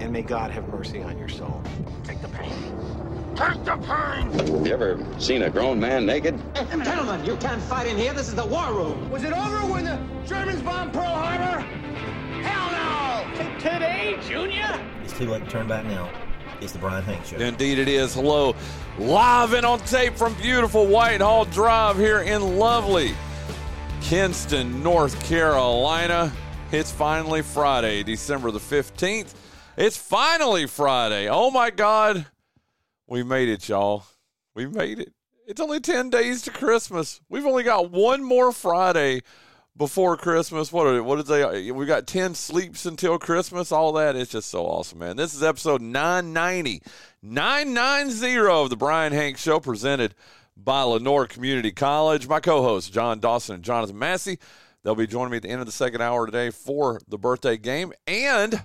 and may God have mercy on your soul. Take the pain. Take the pain! Have you ever seen a grown man naked? Gentlemen, you can't fight in here. This is the war room. Was it over when the Germans bombed Pearl Harbor? Hell no! Today, Junior? It's too late to turn back now. It's the Brian Hank Show. Indeed, it is. Hello, live and on tape from beautiful Whitehall Drive here in lovely Kinston, North Carolina. It's finally Friday, December the 15th. It's finally Friday. Oh my God. We made it, y'all. We made it. It's only 10 days to Christmas. We've only got one more Friday before Christmas. What are what did they we got 10 sleeps until Christmas, all that. It's just so awesome, man. This is episode 990. 990 of the Brian Hank show presented by Lenoir Community College. My co-hosts John Dawson and Jonathan Massey. They'll be joining me at the end of the second hour today for the birthday game and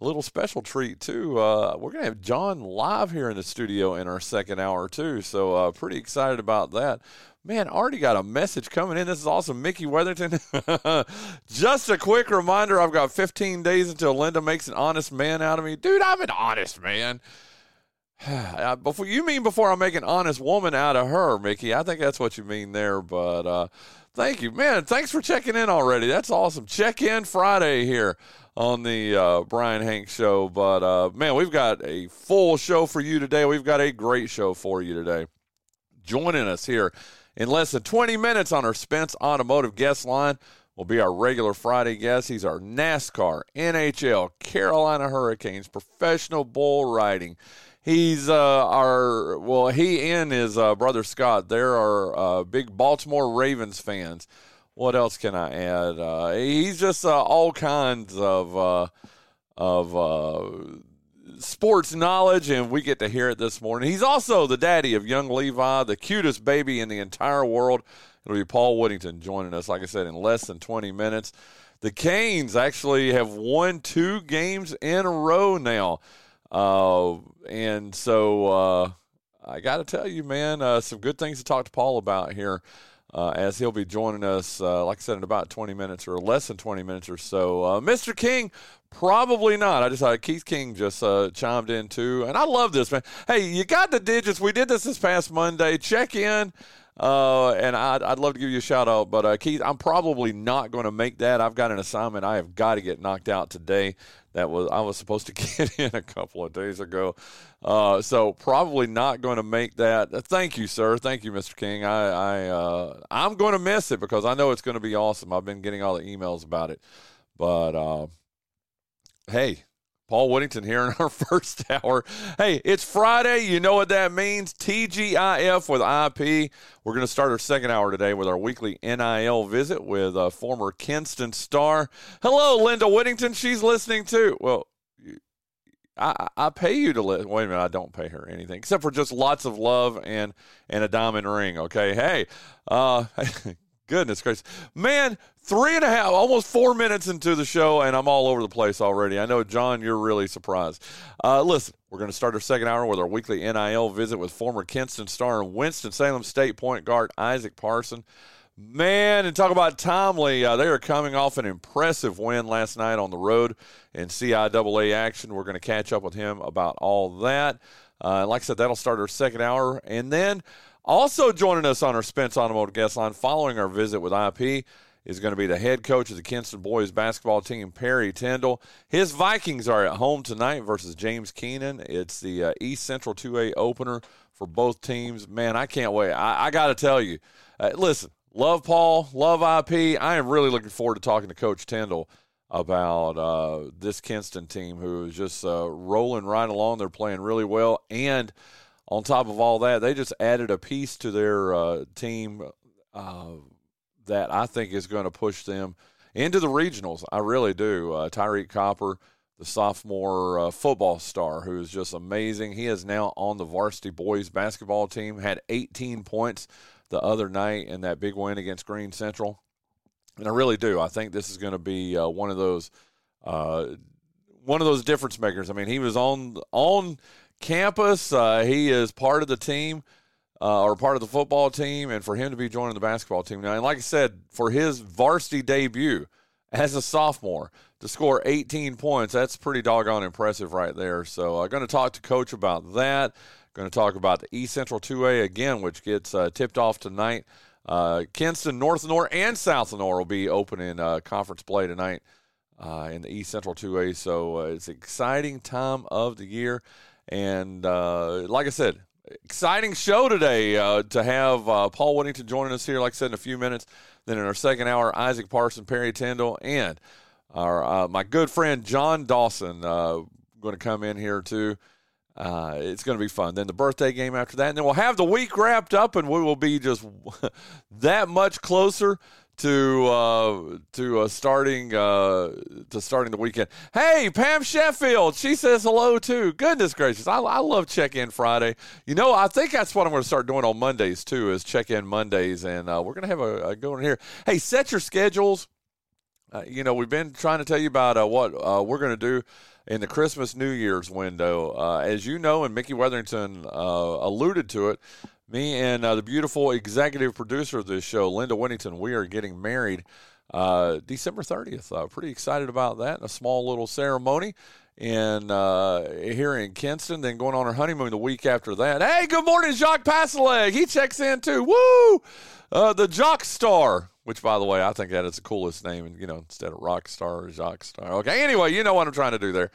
a little special treat too. Uh, we're gonna have John live here in the studio in our second hour too, so uh, pretty excited about that. Man, already got a message coming in. This is awesome, Mickey Weatherington. Just a quick reminder: I've got 15 days until Linda makes an honest man out of me, dude. I'm an honest man. before you mean before I make an honest woman out of her, Mickey? I think that's what you mean there. But uh, thank you, man. Thanks for checking in already. That's awesome. Check in Friday here on the uh, Bryan Hank show. But uh, man, we've got a full show for you today. We've got a great show for you today. Joining us here in less than 20 minutes on our Spence Automotive guest line will be our regular Friday guest. He's our NASCAR, NHL, Carolina Hurricanes, professional bull riding. He's uh, our well, he and his uh, brother Scott. they are uh, big Baltimore Ravens fans what else can I add? Uh, he's just uh, all kinds of uh, of uh, sports knowledge, and we get to hear it this morning. He's also the daddy of young Levi, the cutest baby in the entire world. It'll be Paul Whittington joining us, like I said, in less than 20 minutes. The Canes actually have won two games in a row now. Uh, and so uh, I got to tell you, man, some good things to talk to Paul about here uh, as he'll be joining us, uh, like I said, in about 20 minutes or less than 20 minutes or so. Uh, Mr. King, probably not. I just thought Keith King just uh, chimed in too. And I love this, man. Hey, you got the digits. We did this this past Monday. Check in. Uh, and I'd, I'd love to give you a shout out, but uh, Keith, I'm probably not going to make that. I've got an assignment I have got to get knocked out today. That was I was supposed to get in a couple of days ago, uh, so probably not going to make that. Uh, thank you, sir. Thank you, Mr. King. I, I uh, I'm going to miss it because I know it's going to be awesome. I've been getting all the emails about it, but uh, hey, Paul Whittington here in our first hour. Hey, it's Friday. You know what that means. TGIF with IP. We're going to start our second hour today with our weekly NIL visit with a former Kinston star. Hello, Linda Whittington. She's listening too. Well, I, I pay you to listen. Wait a minute, I don't pay her anything except for just lots of love and and a diamond ring. Okay, hey, uh, goodness gracious, man, three and a half, almost four minutes into the show, and I'm all over the place already. I know, John, you're really surprised. Uh, listen, we're going to start our second hour with our weekly NIL visit with former Kinston star and Winston Salem State point guard Isaac Parson. Man, and talk about timely. Uh, they are coming off an impressive win last night on the road in CIAA action. We're going to catch up with him about all that. Uh, like I said, that'll start our second hour. And then also joining us on our Spence Automotive guest line following our visit with IP is going to be the head coach of the Kinston boys basketball team, Perry Tyndall. His Vikings are at home tonight versus James Kenan. It's the uh, East Central 2A opener for both teams. Man, I can't wait. I, I got to tell you, uh, listen, love Paul, love IP. I am really looking forward to talking to Coach Tyndall about uh, this Kinston team who is just uh, rolling right along. They're playing really well. And on top of all that, they just added a piece to their uh, team uh, that I think is going to push them into the regionals. I really do. Uh, Tyreek Copper, the sophomore uh, football star who is just amazing. He is now on the varsity boys basketball team. Had 18 points the other night in that big win against Greene Central, and I really do. I think this is going to be uh, one of those uh, one of those difference makers. I mean, he was on on campus. Uh, he is part of the team. Uh, or part of the football team, and for him to be joining the basketball team now, and like I said, for his varsity debut as a sophomore, to score 18 points. That's pretty doggone impressive right there. So I'm going to talk to Coach about that. Going to talk about the East Central 2A again, which gets uh, tipped off tonight. Uh, Kinston, North Lenoir, and South Lenoir will be opening uh, conference play tonight uh, in the East Central 2A. So uh, it's an exciting time of the year. And uh, like I said, exciting show today to have Paul Whittington joining us here, like I said, in a few minutes. Then in our second hour, Isaac Parson, Perry Tyndall, and our uh, my good friend John Dawson uh, going to come in here too. Uh, it's going to be fun. Then the birthday game after that, and then we'll have the week wrapped up, and we will be just that much closer to uh, to uh, starting uh, to starting the weekend. Hey, Pam Sheffield, she says hello too. Goodness gracious, I, I love check in Friday. You know, I think that's what I'm going to start doing on Mondays too, is check in Mondays, and uh, we're going to have a, a going here. Hey, set your schedules uh, you know, we've been trying to tell you about uh, what uh, we're going to do in the Christmas New Year's window. Uh, as you know, and Mickey Weatherington uh, alluded to it, me and uh, the beautiful executive producer of this show, Linda Whittington, we are getting married December 30th. pretty excited about that. A small little ceremony. And here in Kinston, then going on our honeymoon the week after that. Hey, good morning, Jacques Passaleg. He checks in too. Woo! the Jock Star which, by the way, I think that is the coolest name, And you know, instead of rock star jock star. Okay, anyway, you know what I'm trying to do there.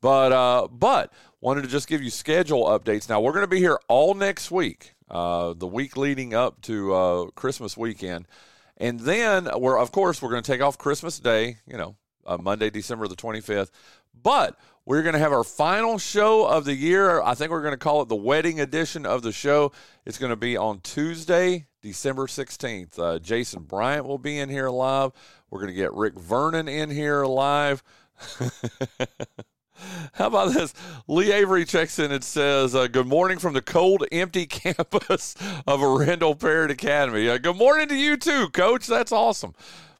But uh, but wanted to just give you schedule updates. Now we're going to be here all next week, uh, the week leading up to uh, Christmas weekend, and then we're of course we're going to take off Christmas Day, you know, uh, Monday, December the 25th. But we're going to have our final show of the year. I think we're going to call it the wedding edition of the show. It's going to be on Tuesday, December 16th. Uh, Jason Bryant will be in here live. We're going to get Rick Vernon in here live. How about this? Lee Avery checks in and says, uh, Good morning from the cold, empty campus of Arendell Parrott Academy. Uh, good morning to you, too, coach. That's awesome.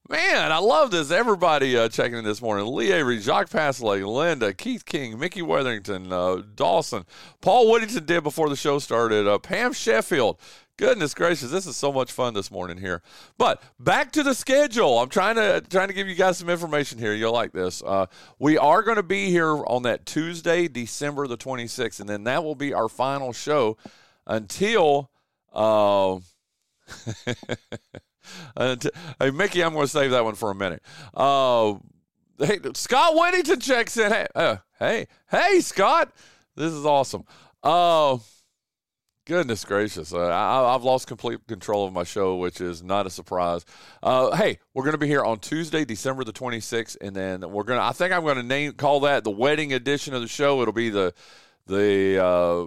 Man, I love this. Everybody uh, checking in this morning. Lee Avery, Jacques Pasley, Linda, Keith King, Mickey Weatherington, uh, Dawson, Paul Whittington did before the show started, uh, Pam Sheffield, Goodness gracious, this is so much fun this morning here. But back to the schedule. I'm trying to trying to give you guys some information here. You'll like this. Uh, we are going to be here on that Tuesday, December the 26th, and then that will be our final show until. Uh, until hey, Mickey, I'm going to save that one for a minute. Uh, hey, Scott Whittington checks in. Hey, uh, hey, hey, Scott, this is awesome. Uh, Goodness gracious. Uh, I, have lost complete control of my show, which is not a surprise. Uh, hey, we're going to be here on Tuesday, December the 26th, and then we're going to, I think I'm going to name, call that the wedding edition of the show. It'll be the, the, uh,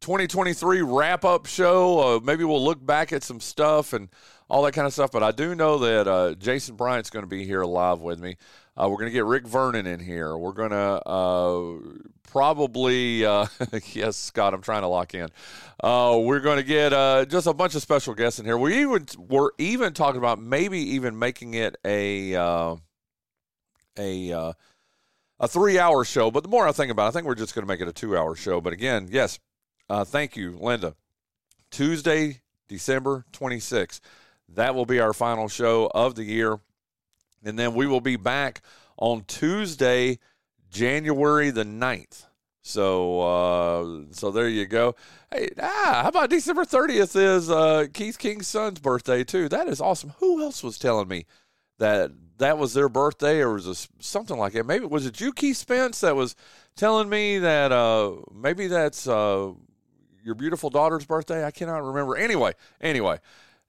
2023 wrap up show. Uh, maybe we'll look back at some stuff and all that kind of stuff. But I do know that uh, Jason Bryant's going to be here live with me. Uh, we're going to get Rick Vernon in here. We're going to uh, probably, uh, yes, Scott, I'm trying to lock in. Uh, we're going to get uh, just a bunch of special guests in here. We even we're even talking about maybe even making it a uh, a a three hour show. But the more I think about it, I think we're just going to make it a two hour show. But again, yes, thank you, Linda. Tuesday, December 26th. That will be our final show of the year. And then we will be back on Tuesday, January the 9th. So uh, so there you go. Hey, ah, how about December 30th is uh, Keith King's son's birthday too. That is awesome. Who else was telling me that that was their birthday or was it something like that? Maybe was it you, Keith Spence, that was telling me that uh, maybe that's uh, your beautiful daughter's birthday? I cannot remember. Anyway, anyway,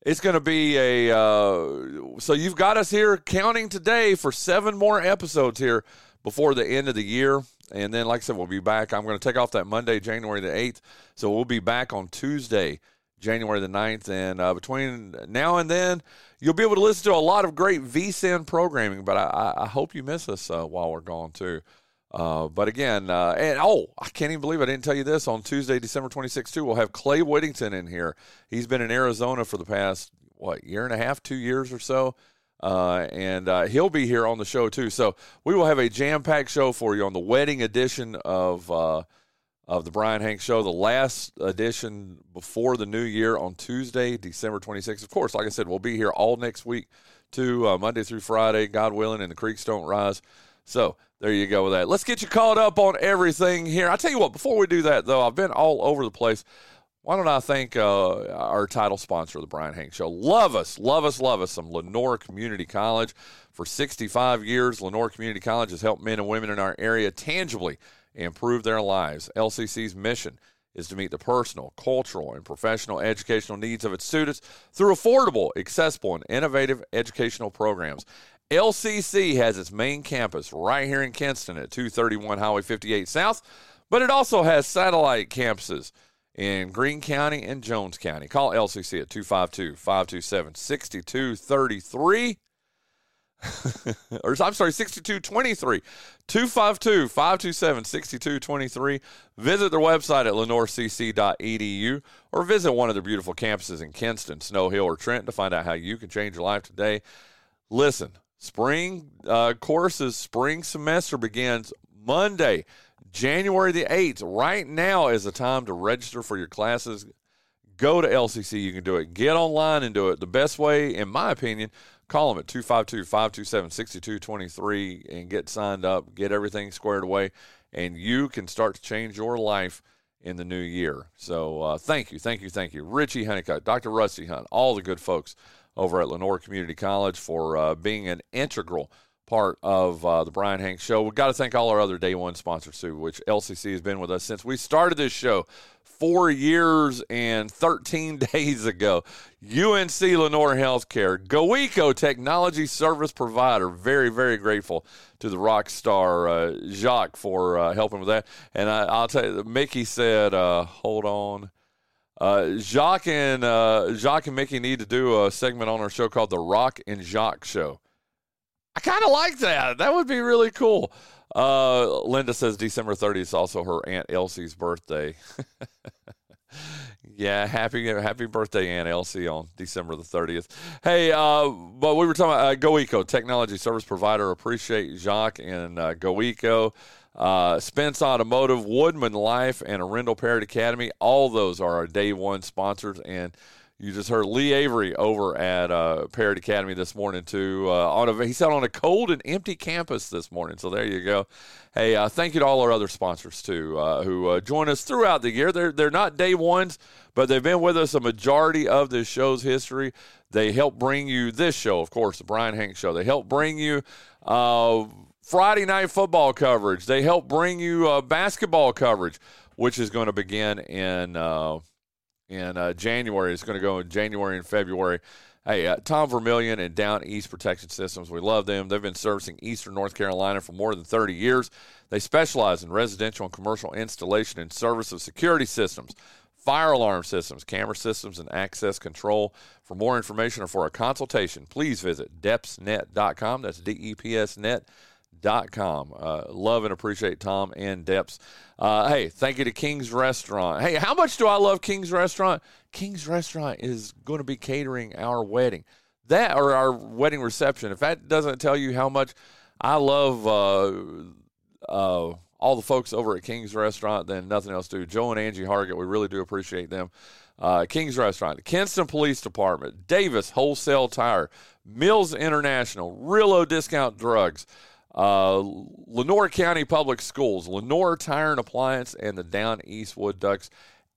it's going to be a. Uh, so you've got us here counting today for seven more episodes here before the end of the year. And then, like I said, we'll be back. I'm going to take off that Monday, January the 8th. So we'll be back on Tuesday, January the 9th. And uh, between now and then, you'll be able to listen to a lot of great VSIN programming. But I, I hope you miss us uh, while we're gone, too. Uh, but again, uh, and oh, I can't even believe I didn't tell you this. On Tuesday, December 26th, too, we'll have Clay Whittington in here. He's been in Arizona for the past, what, year and a half, two years or so. Uh, and uh, he'll be here on the show, too. So we will have a jam packed show for you on the wedding edition of. Uh, of the Brian Hank Show, the last edition before the new year on Tuesday, December 26th. Of course, like I said, we'll be here all next week, to uh, Monday through Friday, God willing, and the creeks don't rise. So there you go with that. Let's get you caught up on everything here. I tell you what, before we do that, though, I've been all over the place. Why don't I thank uh, our title sponsor the Brian Hanks Show? Love us, love us, love us. Some Lenoir Community College. For 65 years, Lenoir Community College has helped men and women in our area tangibly improve their lives. LCC's mission is to meet the personal, cultural, and professional educational needs of its students through affordable, accessible, and innovative educational programs. LCC has its main campus right here in Kinston at 231 Highway 58 South, but it also has satellite campuses in Greene County and Jones County. Call LCC at 252 527 6233. or I'm sorry, 6223 252 527 6223. Visit their website at lenoircc.edu or visit one of their beautiful campuses in Kinston, Snow Hill, or Trent to find out how you can change your life today. Listen, spring uh, courses, spring semester begins Monday, January the 8th. Right now is the time to register for your classes. Go to LCC. You can do it. Get online and do it. The best way, in my opinion, Call them at 252 527 6223 and get signed up, get everything squared away, and you can start to change your life in the new year. So uh, thank you, thank you, thank you. Richie Honeycutt, Dr. Rusty Hunt, all the good folks over at Lenoir Community College for uh, being an integral part of uh, the Brian Hanks Show. We've got to thank all our other day one sponsors too, which LCC has been with us since we started this show four years and 13 days ago. UNC Lenoir Healthcare, GoEco Technology Service Provider. Very, very grateful to the rock star uh, Jacques for uh, helping with that. And I, will tell you, Mickey said, uh, hold on. Uh, Jacques and uh, Jacques and Mickey need to do a segment on our show called the Rock and Jacques Show. I kind of like that. That would be really cool. Uh, Linda says December 30th is also her Aunt Elsie's birthday. yeah, happy happy birthday, Aunt Elsie, on December the 30th. Hey, uh, but we were talking about uh, GoEco, technology service provider. Appreciate Jacques and uh, GoEco. Uh, Spence Automotive, Woodmen Life, and Arendell Parrott Academy. All those are our day one sponsors. And you just heard Lee Avery over at uh, Parrott Academy this morning too. Uh, on a, he said on a cold and empty campus this morning. So there you go. Hey, uh, thank you to all our other sponsors too uh, who uh, join us throughout the year. They're they're not day ones, but they've been with us a majority of this show's history. They help bring you this show, of course, the Brian Hanks Show. They help bring you. Uh, Friday night football coverage. They help bring you basketball coverage, which is going to begin in in uh, January. It's going to go in January and February. Hey, uh, Tom Vermillion and Down East Protection Systems, we love them. They've been servicing Eastern North Carolina for more than 30 years. They specialize in residential and commercial installation and service of security systems, fire alarm systems, camera systems, and access control. For more information or for a consultation, please visit depsnet.com. That's D E P S net dot com. Uh, love and appreciate Tom and Depps. Uh, hey, thank you to King's Restaurant. Hey, how much do I love King's Restaurant? King's Restaurant is going to be catering our wedding, that or our wedding reception. If that doesn't tell you how much I love uh, uh all the folks over at King's Restaurant, then nothing else do. Joe and Angie Hargett, we really do appreciate them. Uh, King's Restaurant, Kinston Police Department, Davis Wholesale Tire, Mills International, Realo Discount Drugs. Uh, Lenoir County Public Schools, Lenoir Tire and Appliance, and the Down East Wood Ducks.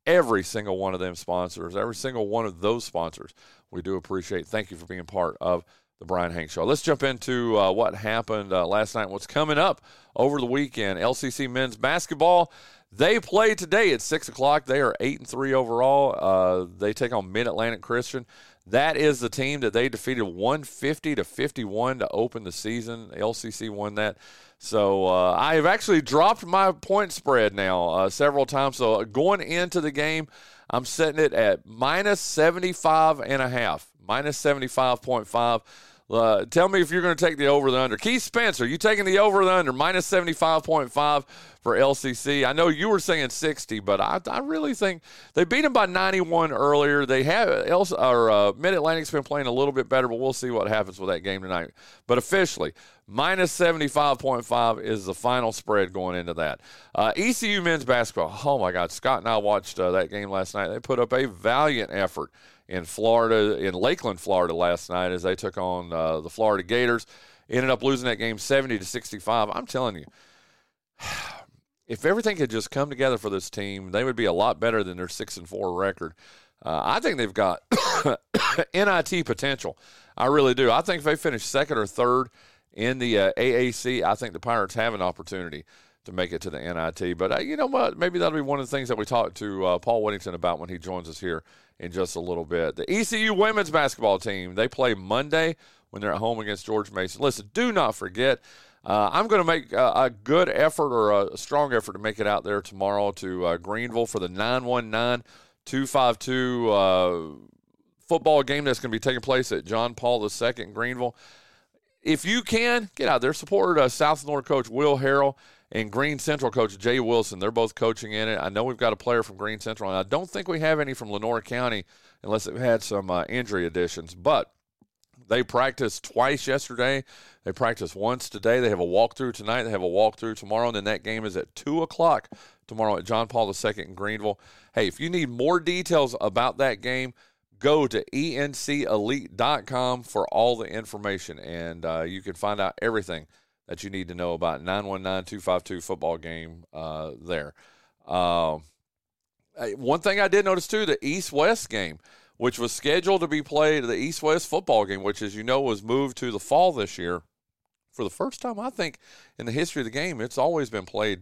Every single one of them sponsors, every single one of those sponsors, we do appreciate. Thank you for being part of the Brian Hank Show. Let's jump into uh, what happened uh, last night. What's coming up over the weekend? LCC men's basketball. They play today at six o'clock. They are eight and three overall. Uh, they take on Mid Atlantic Christian. That is the team that they defeated 150 to 51 to open the season. LCC won that. So uh, I have actually dropped my point spread now uh, several times. So uh, going into the game, I'm setting it at minus 75 and a half, minus 75.5. Uh, tell me if you're going to take the over the under. Keith Spencer, you taking the over the under minus 75.5 for LCC? I know you were saying 60, but I, I really think they beat them by 91 earlier. They have else or uh, Mid Atlantic's been playing a little bit better, but we'll see what happens with that game tonight. But officially, minus 75.5 is the final spread going into that. Uh, ECU men's basketball. Oh my God, Scott and I watched uh, that game last night. They put up a valiant effort in Florida, in Lakeland, Florida last night as they took on uh, the Florida Gators. Ended up losing that game 70 to 65. I'm telling you, if everything could just come together for this team, they would be a lot better than their six and four record. Uh, I think they've got NIT potential. I really do. I think if they finish second or third in the uh, AAC, I think the Pirates have an opportunity to make it to the NIT. But uh, you know what? Maybe that'll be one of the things that we talk to uh, Paul Whittington about when he joins us here in just a little bit. The ECU women's basketball team, they play Monday when they're at home against George Mason. Listen, do not forget. Uh, I'm going to make a, a, good effort or a strong effort to make it out there tomorrow to uh, Greenville for the 919 252 uh, football game that's going to be taking place at John Paul II Greenville. If you can, get out there. Support uh, South Lenoir coach Will Harrell and Greene Central coach Jay Wilson. They're both coaching in it. I know we've got a player from Greene Central, and I don't think we have any from Lenoir County unless they've had some uh, injury additions. But they practiced twice yesterday. They practiced once today. They have a walkthrough tonight. They have a walkthrough tomorrow, and then that game is at 2 o'clock tomorrow at John Paul II in Greenville. Hey, if you need more details about that game, go to encelite.com for all the information, and uh, you can find out everything – that you need to know about 919-252 football game uh, there. Uh, one thing I did notice too, the East-West game, which was scheduled to be played, the East-West football game, which as you know was moved to the fall this year. For the first time, I think, in the history of the game, it's always been played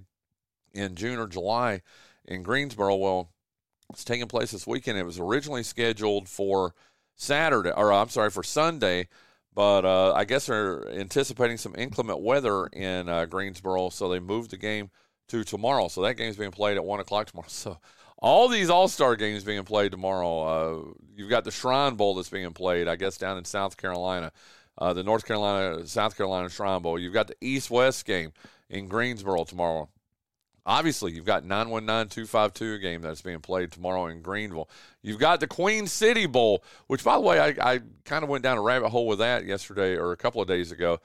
in June or July in Greensboro. Well, it's taking place this weekend. It was originally scheduled for Saturday, or I'm sorry, for Sunday, but uh, I guess they're anticipating some inclement weather in uh, Greensboro, so they moved the game to tomorrow. So that game's being played at one o'clock tomorrow. So all these All Star games being played tomorrow. Uh, you've got the Shrine Bowl that's being played, I guess, down in South Carolina, uh, the North Carolina South Carolina Shrine Bowl. You've got the East West game in Greensboro tomorrow. Obviously, you've got 919-252 game that's being played tomorrow in Greenville. You've got the Queen City Bowl, which, by the way, I, I kind of went down a rabbit hole with that yesterday or a couple of days ago.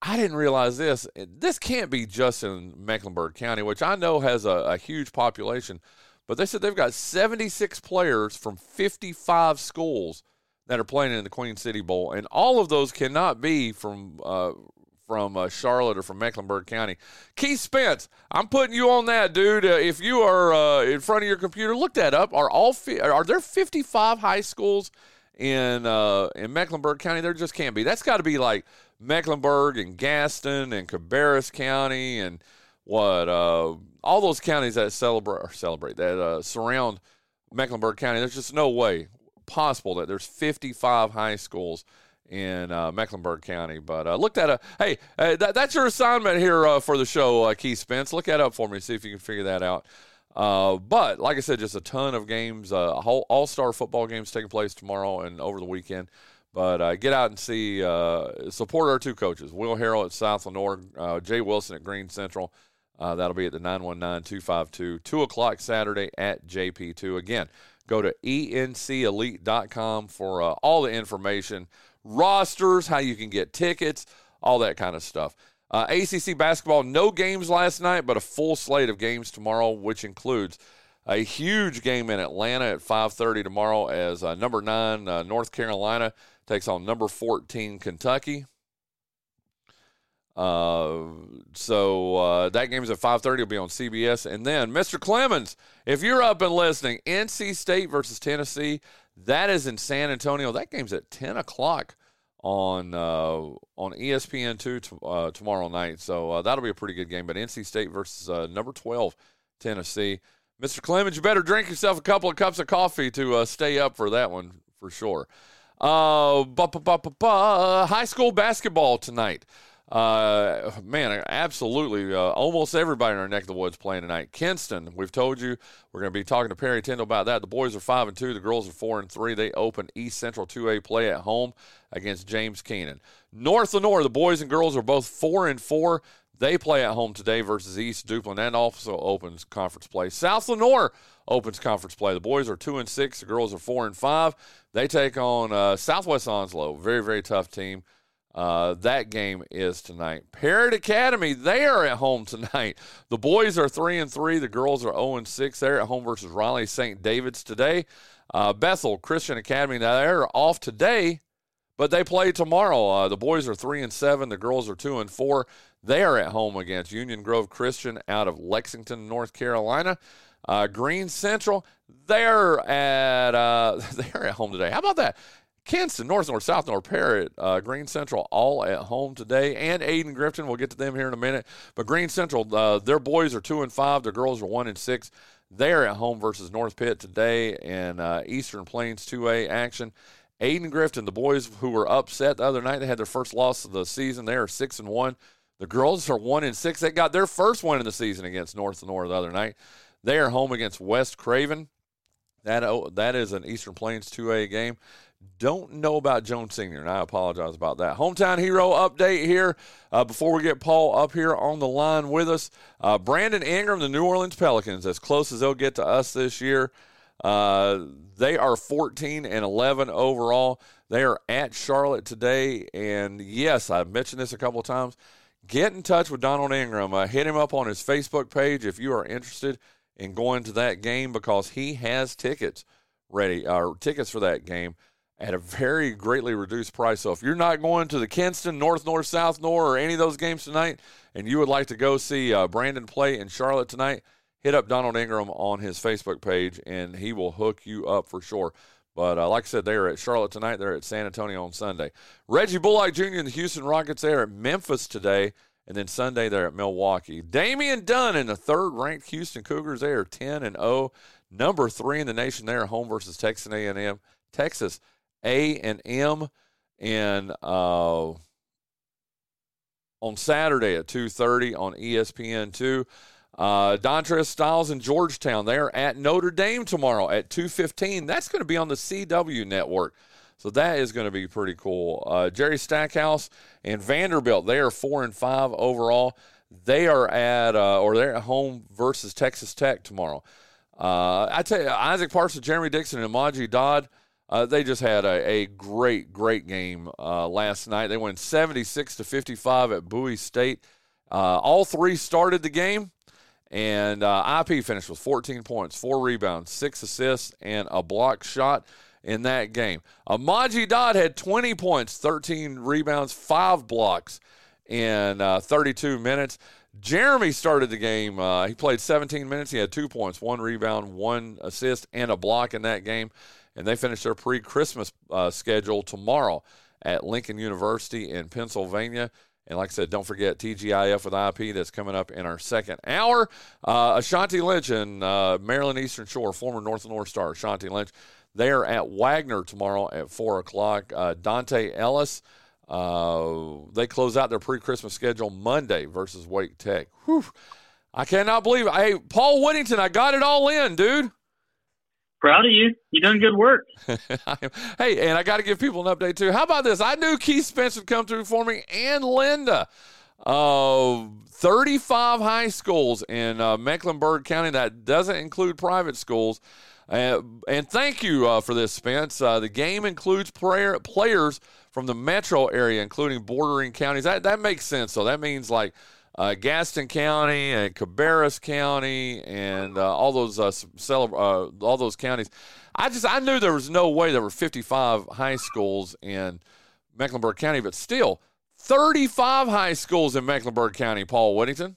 I didn't realize this. This can't be just in Mecklenburg County, which I know has a, a huge population, but they said they've got 76 players from 55 schools that are playing in the Queen City Bowl, and all of those cannot be from uh, from uh, Charlotte or from Mecklenburg County. Keith Spence, I'm putting you on that, dude. Uh, if you are uh, in front of your computer, look that up. Are all fi- are there 55 high schools in uh, in Mecklenburg County? There just can't be. That's got to be like Mecklenburg and Gaston and Cabarrus County and what uh, all those counties that celebrate celebrate that uh, surround Mecklenburg County. There's just no way possible that there's 55 high schools in uh, Mecklenburg County. But uh, look that. Hey, uh, that, that's your assignment here uh, for the show, uh, Keith Spence. Look that up for me. See if you can figure that out. Uh, but like I said, just a ton of games, whole all-star football games taking place tomorrow and over the weekend. But get out and see, support our two coaches, Will Harrell at South Lenoir, Jay Wilson at Greene Central. that'll be at the 919-252, 2 o'clock Saturday at JP2. Again, go to encelite.com for all the information rosters, how you can get tickets, all that kind of stuff. Uh, ACC basketball, no games last night, but a full slate of games tomorrow, which includes a huge game in Atlanta at 5:30 tomorrow as uh, number nine uh, North Carolina takes on number 14 Kentucky. Uh, so uh, that game is at 5:30. It'll be on CBS, and then Mr. Clemens, if you're up and listening, NC State versus Tennessee. That is in San Antonio. That game's at 10 o'clock on uh, on ESPN two uh, tomorrow night. So uh, that'll be a pretty good game. But NC State versus uh, number twelve Tennessee. Mr. Clemens, you better drink yourself a couple of cups of coffee to uh, stay up for that one for sure. Uh, high school basketball tonight. Uh, man, absolutely. Uh, almost everybody in our neck of the woods playing tonight. Kinston, we've told you we're going to be talking to Perry Tyndall about that. The boys are five and two. The girls are four and three. They open East Central 2A play at home against James Kenan. North Lenoir, the boys and girls are both four and four. They play at home today versus East Duplin and also opens conference play. South Lenoir opens conference play. The boys are two and six. The girls are four and five. They take on uh, Southwest Onslow. Very very tough team. Uh, that game is tonight. Parrott Academy, they are at home tonight. The boys are three and three. The girls are zero oh and six. They're at home versus Raleigh St. David's today. Uh, Bethel Christian Academy, now they're off today, but they play tomorrow. Uh, the boys are three and seven. The girls are two and four. They are at home against Union Grove Christian out of Lexington, North Carolina. Uh, Greene Central, they're at uh, they're at home today. How about that? Kinston, North Lenoir, South Lenoir, Parrott, uh, Greene Central, all at home today, and Ayden-Grifton. We'll get to them here in a minute. But Greene Central, uh, their boys are two and five. Their girls are one and six. They're at home versus North Pitt today in uh, Eastern Plains 2A action. Ayden-Grifton, the boys who were upset the other night, they had their first loss of the season. They are six and one. The girls are one and six. They got their first win in the season against North Lenoir the other night. They are home against West Craven. That oh, that is an Eastern Plains 2A game. Don't know about Jones Senior, and I apologize about that. Hometown hero update here uh, before we get Paul up here on the line with us. Uh, Brandon Ingram, the New Orleans Pelicans, as close as they'll get to us this year. Uh, they are 14 and 11 overall. They are at Charlotte today, and yes, I've mentioned this a couple of times. Get in touch with Donald Ingram. Uh, hit him up on his Facebook page if you are interested in going to that game because he has tickets ready, or tickets for that game at a very greatly reduced price. So if you're not going to the Kinston, North Lenoir, South Lenoir, or any of those games tonight, and you would like to go see uh, Brandon play in Charlotte tonight, hit up Donald Ingram on his Facebook page, and he will hook you up for sure. But uh, like I said, they are at Charlotte tonight. They're at San Antonio on Sunday. Reggie Bullock Jr. and the Houston Rockets, they are at Memphis today. And then Sunday, they're at Milwaukee. Damian Dunn and the third ranked Houston Cougars, they are 10 and 0. Number three in the nation, they are home versus Texas A&M. Texas A and M. And uh, on Saturday at 2.30 on ESPN2. Uh, Dontrez Styles in Georgetown. They are at Notre Dame tomorrow at 2.15. That's going to be on the CW network. So that is going to be pretty cool. Uh, Jerry Stackhouse and Vanderbilt, they are four and five overall. They are at uh, or they're at home versus Texas Tech tomorrow. Uh, I tell you, Isaac Parsons, Jeremy Dixon, and Amaji Dodd, uh, they just had a, a great, great game uh, last night. They went 76 to 55 at Bowie State. Uh, all three started the game, and IP finished with 14 points, four rebounds, six assists, and a block shot in that game. Amaji Dodd had 20 points, 13 rebounds, five blocks in uh, 32 minutes. Jeremy started the game. Uh, he played 17 minutes. He had two points, one rebound, one assist, and a block in that game. And they finish their pre Christmas uh, schedule tomorrow at Lincoln University in Pennsylvania. And like I said, don't forget TGIF with IP that's coming up in our second hour. Uh, Ashanti Lynch and uh, Maryland Eastern Shore, former North Lenoir Star, Ashanti Lynch. They are at Wagner tomorrow at 4 o'clock. Uh, Dante Ellis, uh, they close out their pre Christmas schedule Monday versus Wake Tech. Whew. I cannot believe it. Hey, Paul Whittington, I got it all in, dude. Proud of you. You done good work. hey, and I got to give people an update too. How about this? I knew Keith Spence would come through for me and Linda. Uh, 35 high schools in uh, Mecklenburg County. That doesn't include private schools. Uh, and thank you uh, for this, Spence. Uh, the game includes players from the metro area, including bordering counties. That that makes sense. So that means like uh, Gaston County and Cabarrus County and uh, all those uh, all those counties. I just I knew there was no way there were 55 high schools in Mecklenburg County, but still 35 high schools in Mecklenburg County. Paul Whittington.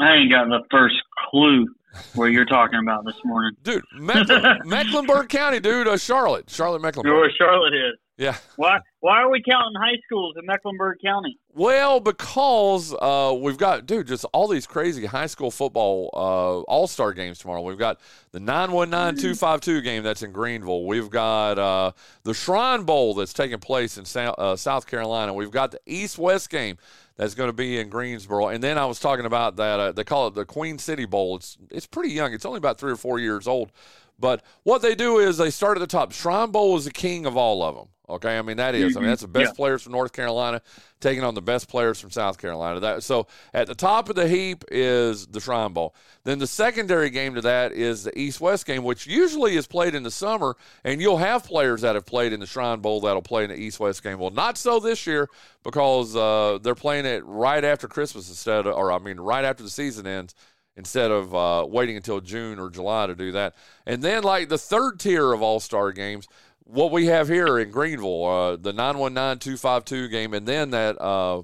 I ain't got the first clue where you're talking about this morning. Dude, Mecklenburg County, dude, uh, Charlotte. Charlotte, Mecklenburg. Where Charlotte is. Yeah. Why? Why are we counting high schools in Mecklenburg County? Well, because uh, we've got, dude, just all these crazy high school football uh, all star games tomorrow. We've got the 919 252 game that's in Greenville. We've got uh, the Shrine Bowl that's taking place in South, uh, South Carolina. We've got the East West game that's going to be in Greensboro. And then I was talking about that, uh, they call it the Queen City Bowl. It's, it's pretty young, it's only about three or four years old. But what they do is they start at the top. Shrine Bowl is the king of all of them. Okay, I mean that is. I mean that's the best Yeah. players from North Carolina taking on the best players from South Carolina. That so at the top of the heap is the Shrine Bowl. Then the secondary game to that is the East West game, which usually is played in the summer, and you'll have players that have played in the Shrine Bowl that'll play in the East West game. Well, not so this year because uh, they're playing it right after Christmas instead, of, or I mean right after the season ends instead of uh, waiting until June or July to do that. And then, like the third tier of All Star games, what we have here in Greenville, uh, the 919 252 game, and then that uh,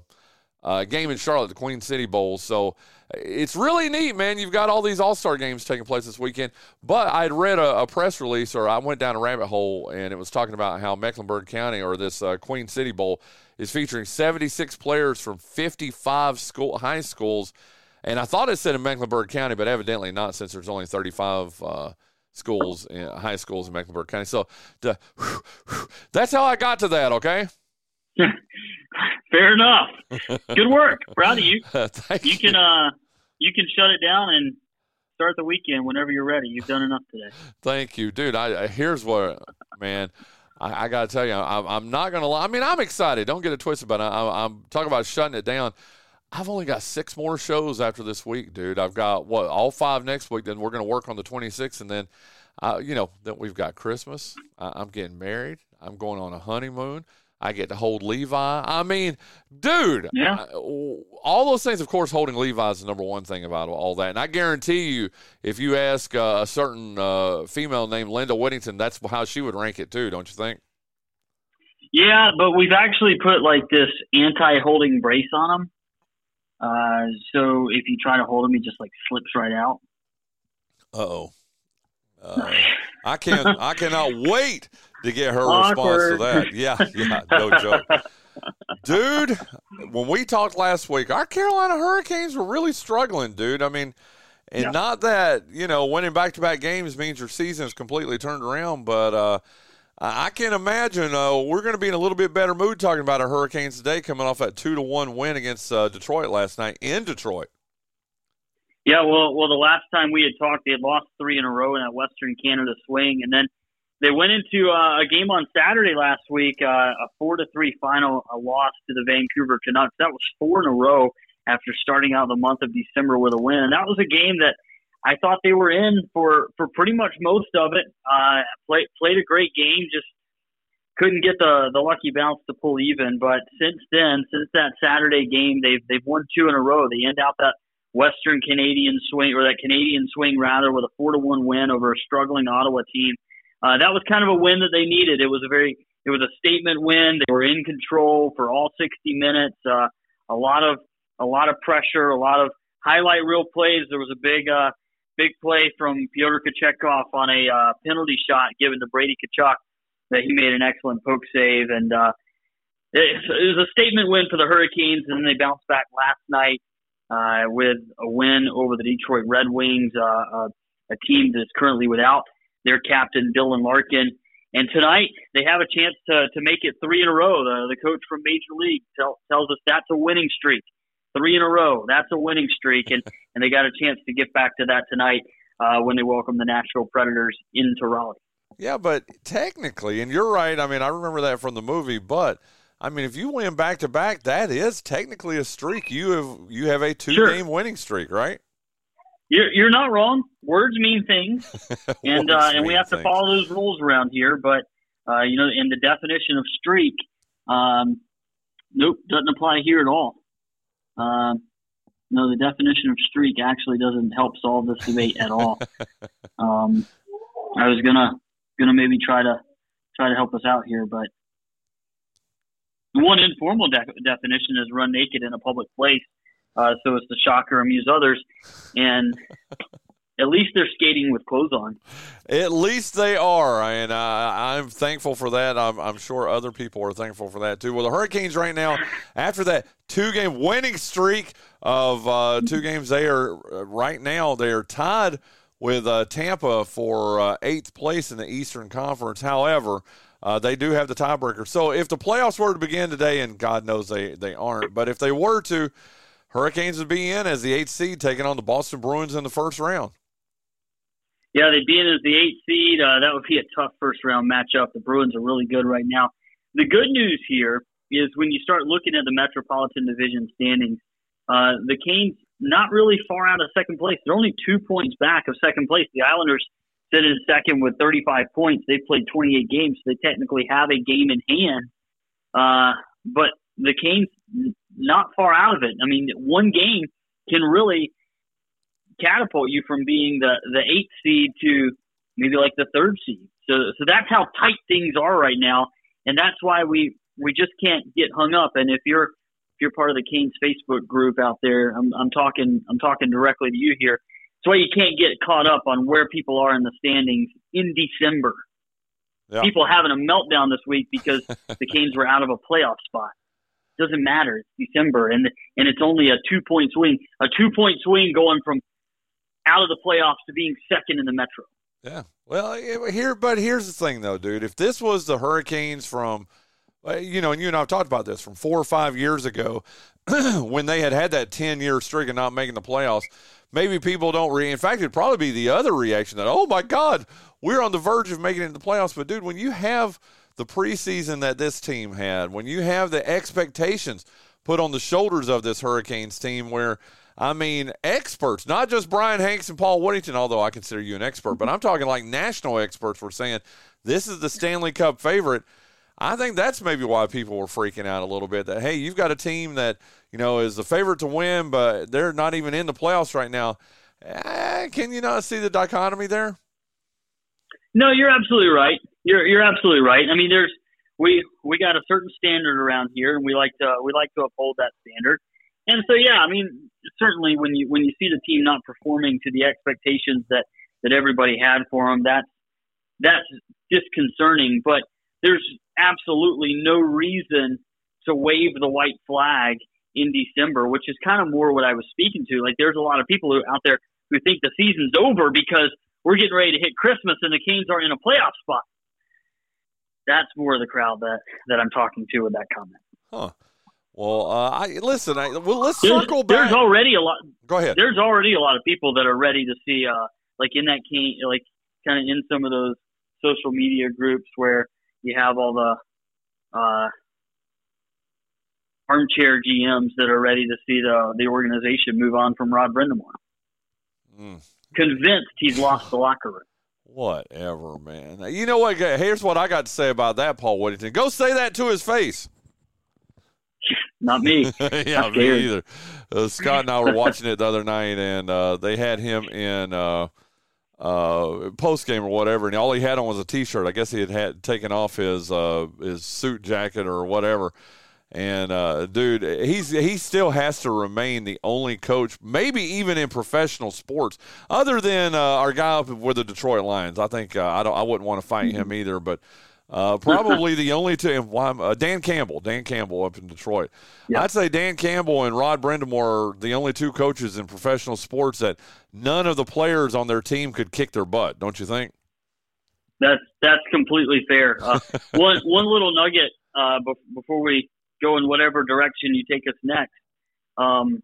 uh, game in Charlotte, the Queen City Bowl. So it's really neat, man. You've got all these All Star games taking place this weekend. But I'd read a, a press release, or I went down a rabbit hole, and it was talking about how Mecklenburg County, or this uh, Queen City Bowl, is featuring 76 players from 55 school high schools. And I thought it said in Mecklenburg County, but evidently not, since there's only 35 uh, schools, in, high schools in Mecklenburg County. So the, that's how I got to that. Okay. Fair enough. Good work. Proud of you. Thank You can uh, you can shut it down and start the weekend whenever you're ready. You've done enough today. Thank you, dude. I, I here's what, man. I, I got to tell you, I'm, I'm not gonna lie. I mean, I'm excited. Don't get it twisted, but I, I, I'm talking about shutting it down. I've only got six more shows after this week, dude. I've got what all five next week. Then we're gonna work on the 26th, and then, uh, you know, then we've got Christmas. I, I'm getting married. I'm going on a honeymoon. I get to hold Levi. I mean, dude, Yeah. All those things, of course, holding Levi is the number one thing about all that. And I guarantee you, if you ask uh, a certain uh, female named Linda Whittington, that's how she would rank it too, don't you think? Yeah, but we've actually put like this anti-holding brace on him. Uh, so if you try to hold him, he just like slips right out. Uh-oh. Uh I can't. I cannot wait to get her response to that. Yeah, yeah, no joke. Dude, when we talked last week, our Carolina Hurricanes were really struggling, dude. I mean, and Yeah. not that, you know, winning back to back games means your season is completely turned around, but uh I can imagine uh, we're going to be in a little bit better mood talking about our Hurricanes today, coming off that two to one win against uh, Detroit last night in Detroit. Yeah, well, well, the last time we had talked, they had lost three in a row in that Western Canada swing, and then they went into uh, a game on Saturday last week, uh, a four to three final a loss to the Vancouver Canucks. That was four in a row after starting out the month of December with a win, and that was a game that I thought they were in for for pretty much most of it. Uh, played played a great game, just couldn't get the the lucky bounce to pull even. But since then, since that Saturday game, they've they've won two in a row. They end out that Western Canadian swing or that Canadian swing rather with a four to one win over a struggling Ottawa team. Uh, that was kind of a win that they needed. It was a very it was a statement win. They were in control for all 60 minutes. Uh, a lot of a lot of pressure, a lot of highlight reel plays. There was a big uh, big play from Pyotr Kochetkov on a uh, penalty shot given to Brady Tkachuk that he made an excellent poke save and uh, it, it was a statement win for the Hurricanes and then they bounced back last night uh, with a win over the Detroit Red Wings, uh, uh, a team that's currently without their captain Dylan Larkin. And tonight they have a chance to to make it three in a row. The the coach from Major League tell, tells us that's a winning streak. Three in a row. That's a winning streak, and and they got a chance to get back to that tonight uh, when they welcome the Nashville Predators into Raleigh. Yeah, but technically, and you're right. I mean, I remember that from the movie, but I mean, if you win back to back, that is technically a streak. You have you have a two Sure. game winning streak, right? You're you're not wrong. Words mean things, and uh, and we have to follow those rules around here. But uh, you know, in the definition of streak, um, nope, doesn't apply here at all. Um, no, the definition of streak actually doesn't help solve this debate at all. um, I was gonna gonna maybe try to try to help us out here, but one informal de- definition is run naked in a public place, uh, so as to shock or amuse others, and at least they're skating with clothes on. At least they are, and uh, I'm thankful for that. I'm, I'm, sure other people are thankful for that too. Well, the Hurricanes right now, after that two-game winning streak of uh, two games, they are uh, right now they are tied with uh, Tampa for uh, eighth place in the Eastern Conference. However. Uh, they do have the tiebreaker. So if the playoffs were to begin today, and God knows they, they aren't, but if they were to, Hurricanes would be in as the eighth seed, taking on the Boston Bruins in the first round. Yeah, they'd be in as the eighth seed. Uh, that would be a tough first round matchup. The Bruins are really good right now. The good news here is when you start looking at the Metropolitan Division standings, uh, the Canes not really far out of second place. They're only two points back of second place. The Islanders sit in second with 35 points. They've played 28 games, so they technically have a game in hand. Uh, but the Canes not far out of it. I mean, one game can really catapult you from being the the eighth seed to maybe like the third seed. So so that's how tight things are right now, and that's why we we just can't get hung up. And if you're if you're part of the Canes Facebook group out there, I'm I'm talking I'm talking directly to you here. That's why you can't get caught up on where people are in the standings in December. Yeah. People having a meltdown this week because the Canes were out of a playoff spot. Doesn't matter. It's December, and and it's only a two point swing. A two point swing going from out of the playoffs to being second in the Metro. Yeah. Well, here, but here's the thing, though, dude. If this was the Hurricanes from, uh, you know, and you and I've talked about this from four or five years ago, when they had had that ten year streak of not making the playoffs, maybe people don't re. In fact, it'd probably be the other reaction that, oh my God, we're on the verge of making it into the playoffs. But dude, when you have the preseason that this team had, when you have the expectations put on the shoulders of this Hurricanes team, where I mean, experts, not just Brian Hanks and Paul Whittington, although I consider you an expert, but I'm talking like national experts were saying this is the Stanley Cup favorite. I think that's maybe why people were freaking out a little bit that, hey, you've got a team that, you know, is the favorite to win, but they're not even in the playoffs right now. Eh, can you not see the dichotomy there? No, you're absolutely right. You're you're absolutely right. I mean, there's we we got a certain standard around here, and we like to we like to uphold that standard. And so, yeah, I mean, certainly when you when you see the team not performing to the expectations that that everybody had for them, that's that's disconcerting. But there's absolutely no reason to wave the white flag in December, which is kind of more what I was speaking to. Like, there's a lot of people who, out there who think the season's over because we're getting ready to hit Christmas and the Canes are in a playoff spot. That's more the crowd that that I'm talking to with that comment. Huh. Well, uh, I listen. I, well, let's there's, circle back. There's already a lot. Go ahead. There's already a lot of people that are ready to see, uh, like in that cane, like kind of in some of those social media groups where you have all the uh, armchair GMs that are ready to see the the organization move on from Rod Brind'Amour. Mm. Convinced he's lost the locker room. Whatever, man. You know what? Here's what I got to say about that, Paul Whittington. Go say that to his face. Not me. yeah, me either. Uh, Scott and I were watching it the other night, and uh, they had him in uh, uh, post game or whatever, and all he had on was a T-shirt. I guess he had, had taken off his uh, his suit jacket or whatever. And uh, dude, he's he still has to remain the only coach, maybe even in professional sports, other than uh, our guy up with the Detroit Lions. I think uh, I don't I wouldn't want to fight him either, but uh, probably the only two. Uh, Dan Campbell, Dan Campbell up in Detroit. Yeah. I'd say Dan Campbell and Rod Brind'Amour are the only two coaches in professional sports that none of the players on their team could kick their butt. Don't you think? That's that's completely fair. Uh, one one little nugget uh, before we go in whatever direction you take us next. Um,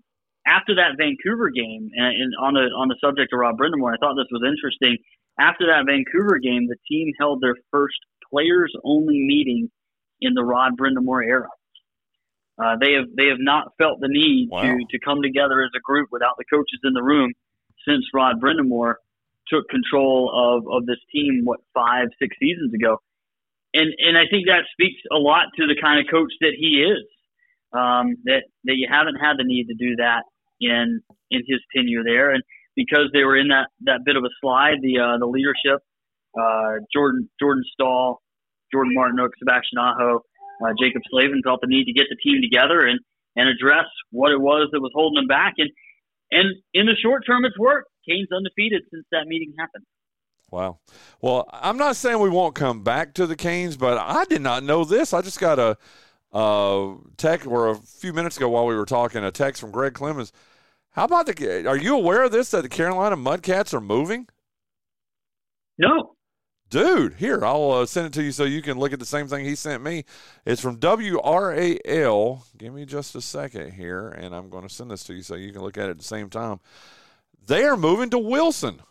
after that Vancouver game, and, and on the on the subject of Rod Brind'Amour, I thought this was interesting. After that Vancouver game, the team held their first players only meeting in the Rod Brind'Amour era. Uh, they have they have not felt the need wow. to to come together as a group without the coaches in the room since Rod Brind'Amour took control of, of this team what five six seasons ago, and and I think that speaks a lot to the kind of coach that he is. Um, that that you haven't had the need to do that in in his tenure there, and because they were in that that bit of a slide, the uh, the leadership uh, Jordan Jordan Staal, Jordan Martinook, Sebastian Aho, uh, Jaccob Slavin felt the need to get the team together and and address what it was that was holding them back. And and in the short term, it's worked. Canes undefeated since that meeting happened. Wow. Well, I'm not saying we won't come back to the Canes, but I did not know this. I just got a uh, text, or a few minutes ago while we were talking, a text from Greg Clemens. How about the? Are you aware of this that the Carolina Mudcats are moving? No. Dude, here I'll uh, send it to you so you can look at the same thing he sent me. It's from WRAL. Give me just a second here, and I'm going to send this to you so you can look at it at the same time. They are moving to Wilson.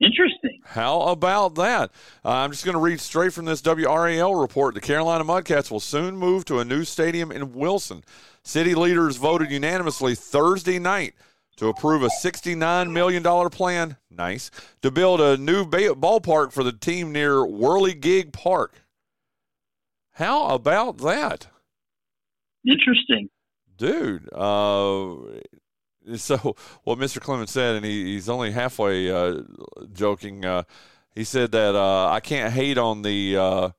Interesting. How about that? Uh, I'm just going to read straight from this WRAL report. The Carolina Mudcats will soon move to a new stadium in Wilson. City leaders voted unanimously Thursday night to approve a $69 million plan, nice, to build a new ballpark for the team near Whirligig Park. How about that? Interesting. Dude, uh, so what Mr. Clemens said, and he, he's only halfway uh, joking. Uh, he said that uh, I can't hate on the uh,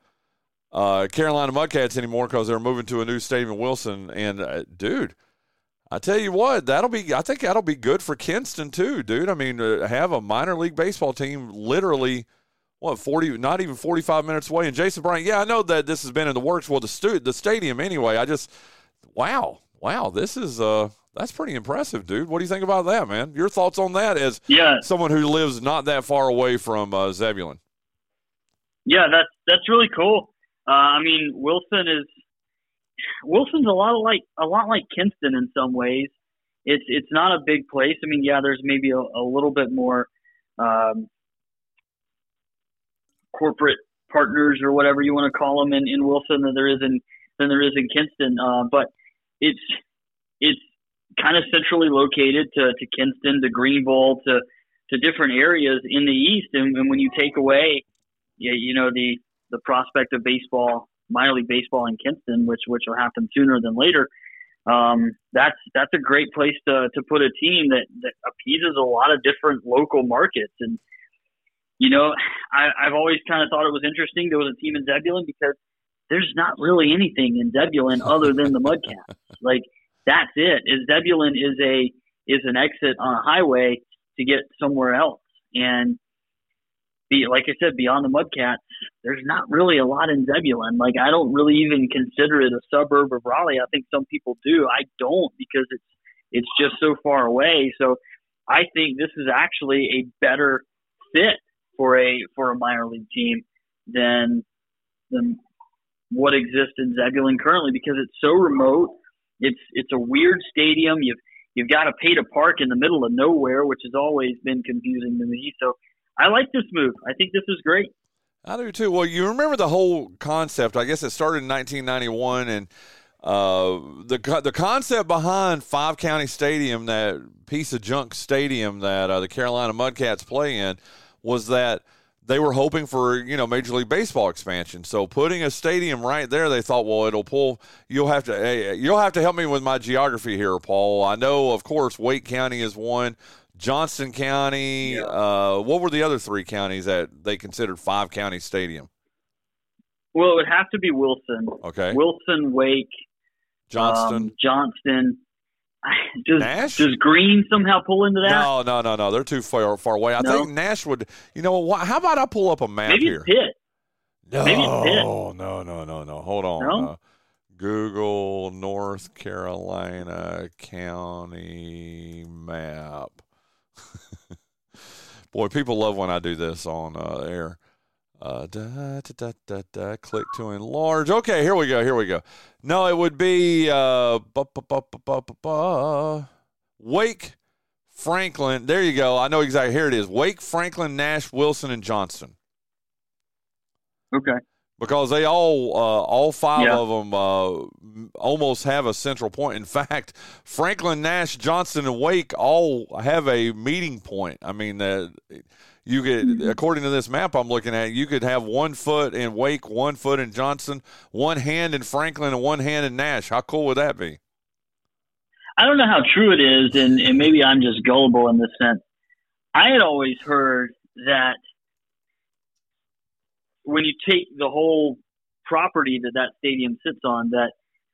uh, Carolina Mudcats anymore because they're moving to a new stadium in Wilson. And uh, dude, I tell you what, that'll be. I think that'll be good for Kinston too, dude. I mean, to have a minor league baseball team literally. What forty? Not even forty-five minutes away. And Jason Bryant, yeah, I know that this has been in the works. Well, the stu- the stadium anyway. I just, wow, wow, this is uh, that's pretty impressive, dude. What do you think about that, man? Your thoughts on that as yeah. someone who lives not that far away from uh, Zebulon? Yeah, that's that's really cool. Uh, I mean, Wilson is Wilson's a lot like a lot like Kinston in some ways. It's it's not a big place. I mean, yeah, there's maybe a, a little bit more um, corporate partners or whatever you want to call them in, in Wilson than there is in than there is in Kinston. Uh, but it's it's kind of centrally located to, to Kinston, to Greenville, to to different areas in the east. And, and when you take away, you, you know, the the prospect of baseball, minor league baseball in Kinston, which which will happen sooner than later, um, that's that's a great place to to put a team that that appeases a lot of different local markets. And you know, I, I've always kind of thought it was interesting. There was a team in Zebulon because there's not really anything in Zebulon other than the Mudcats. like that's it. Is Zebulon is a is an exit on a highway to get somewhere else. And be like I said, beyond the Mudcats, there's not really a lot in Zebulon. Like I don't really even consider it a suburb of Raleigh. I think some people do. I don't because it's it's just so far away. So I think this is actually a better fit for a for a minor league team than than what exists in Zebulon currently because it's so remote it's it's a weird stadium. You've you've got to pay to park in the middle of nowhere, which has always been confusing to me. So I like this move. I think this is great. I do too. Well, you remember the whole concept. I guess it started in 1991, and uh, the the concept behind Five County Stadium, that piece of junk stadium that uh, the Carolina Mudcats play in, was that they were hoping for you know Major League Baseball expansion. So putting a stadium right there, they thought, well, it'll pull. You'll have to hey, you'll have to help me with my geography here, Paul. I know, of course, Wake County is one. Johnston County. Yeah. Uh, what were the other three counties that they considered five county stadium? Well, it would have to be Wilson. Okay. Wilson, Wake, Johnston, um, Johnston, does, Nash? Does Greene somehow pull into that? No, no, no, no. They're too far far away. I no? think Nash would. You know, how about I pull up a map Maybe here? Pitt. No, Maybe Pitt. no, no, no, no. Hold on. No? Uh, Google North Carolina County map. Boy, people love when I do this on uh, air. Uh, da, da, da, da, click to enlarge. Okay, here we go. Here we go. No, it would be uh, bu- bu- bu- Wake, Franklin. There you go. I know exactly. Here it is. Wake, Franklin, Nash, Wilson, and Johnston. Okay. Because they all, uh, all five yeah. of them, uh, almost have a central point. In fact, Franklin, Nash, Johnston, and Wake all have a meeting point. I mean, uh, you could, mm-hmm. according to this map I'm looking at, you could have one foot in Wake, one foot in Johnston, one hand in Franklin, and one hand in Nash. How cool would that be? I don't know how true it is, and, and maybe I'm just gullible in this sense. I had always heard that when you take the whole property that that stadium sits on, that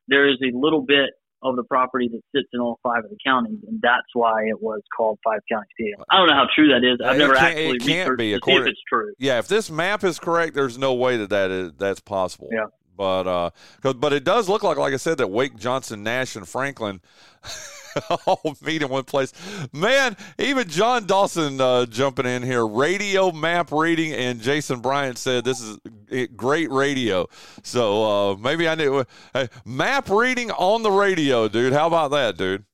there is a little bit of the property that sits in all five of the counties, and that's why it was called Five County Stadium. I don't know how true that is. I've It never actually it can't be, see if it's true. Yeah, if this map is correct, there's no way that that is that's possible. Yeah. But uh, but it does look like, like I said, that Wake, Johnston, Nash, and Franklin all meet in one place. Man, even John Dawson uh, jumping in here. Radio map reading, and Jason Bryant said this is great radio. So uh, maybe I knew hey, map reading on the radio, dude. How about that, dude?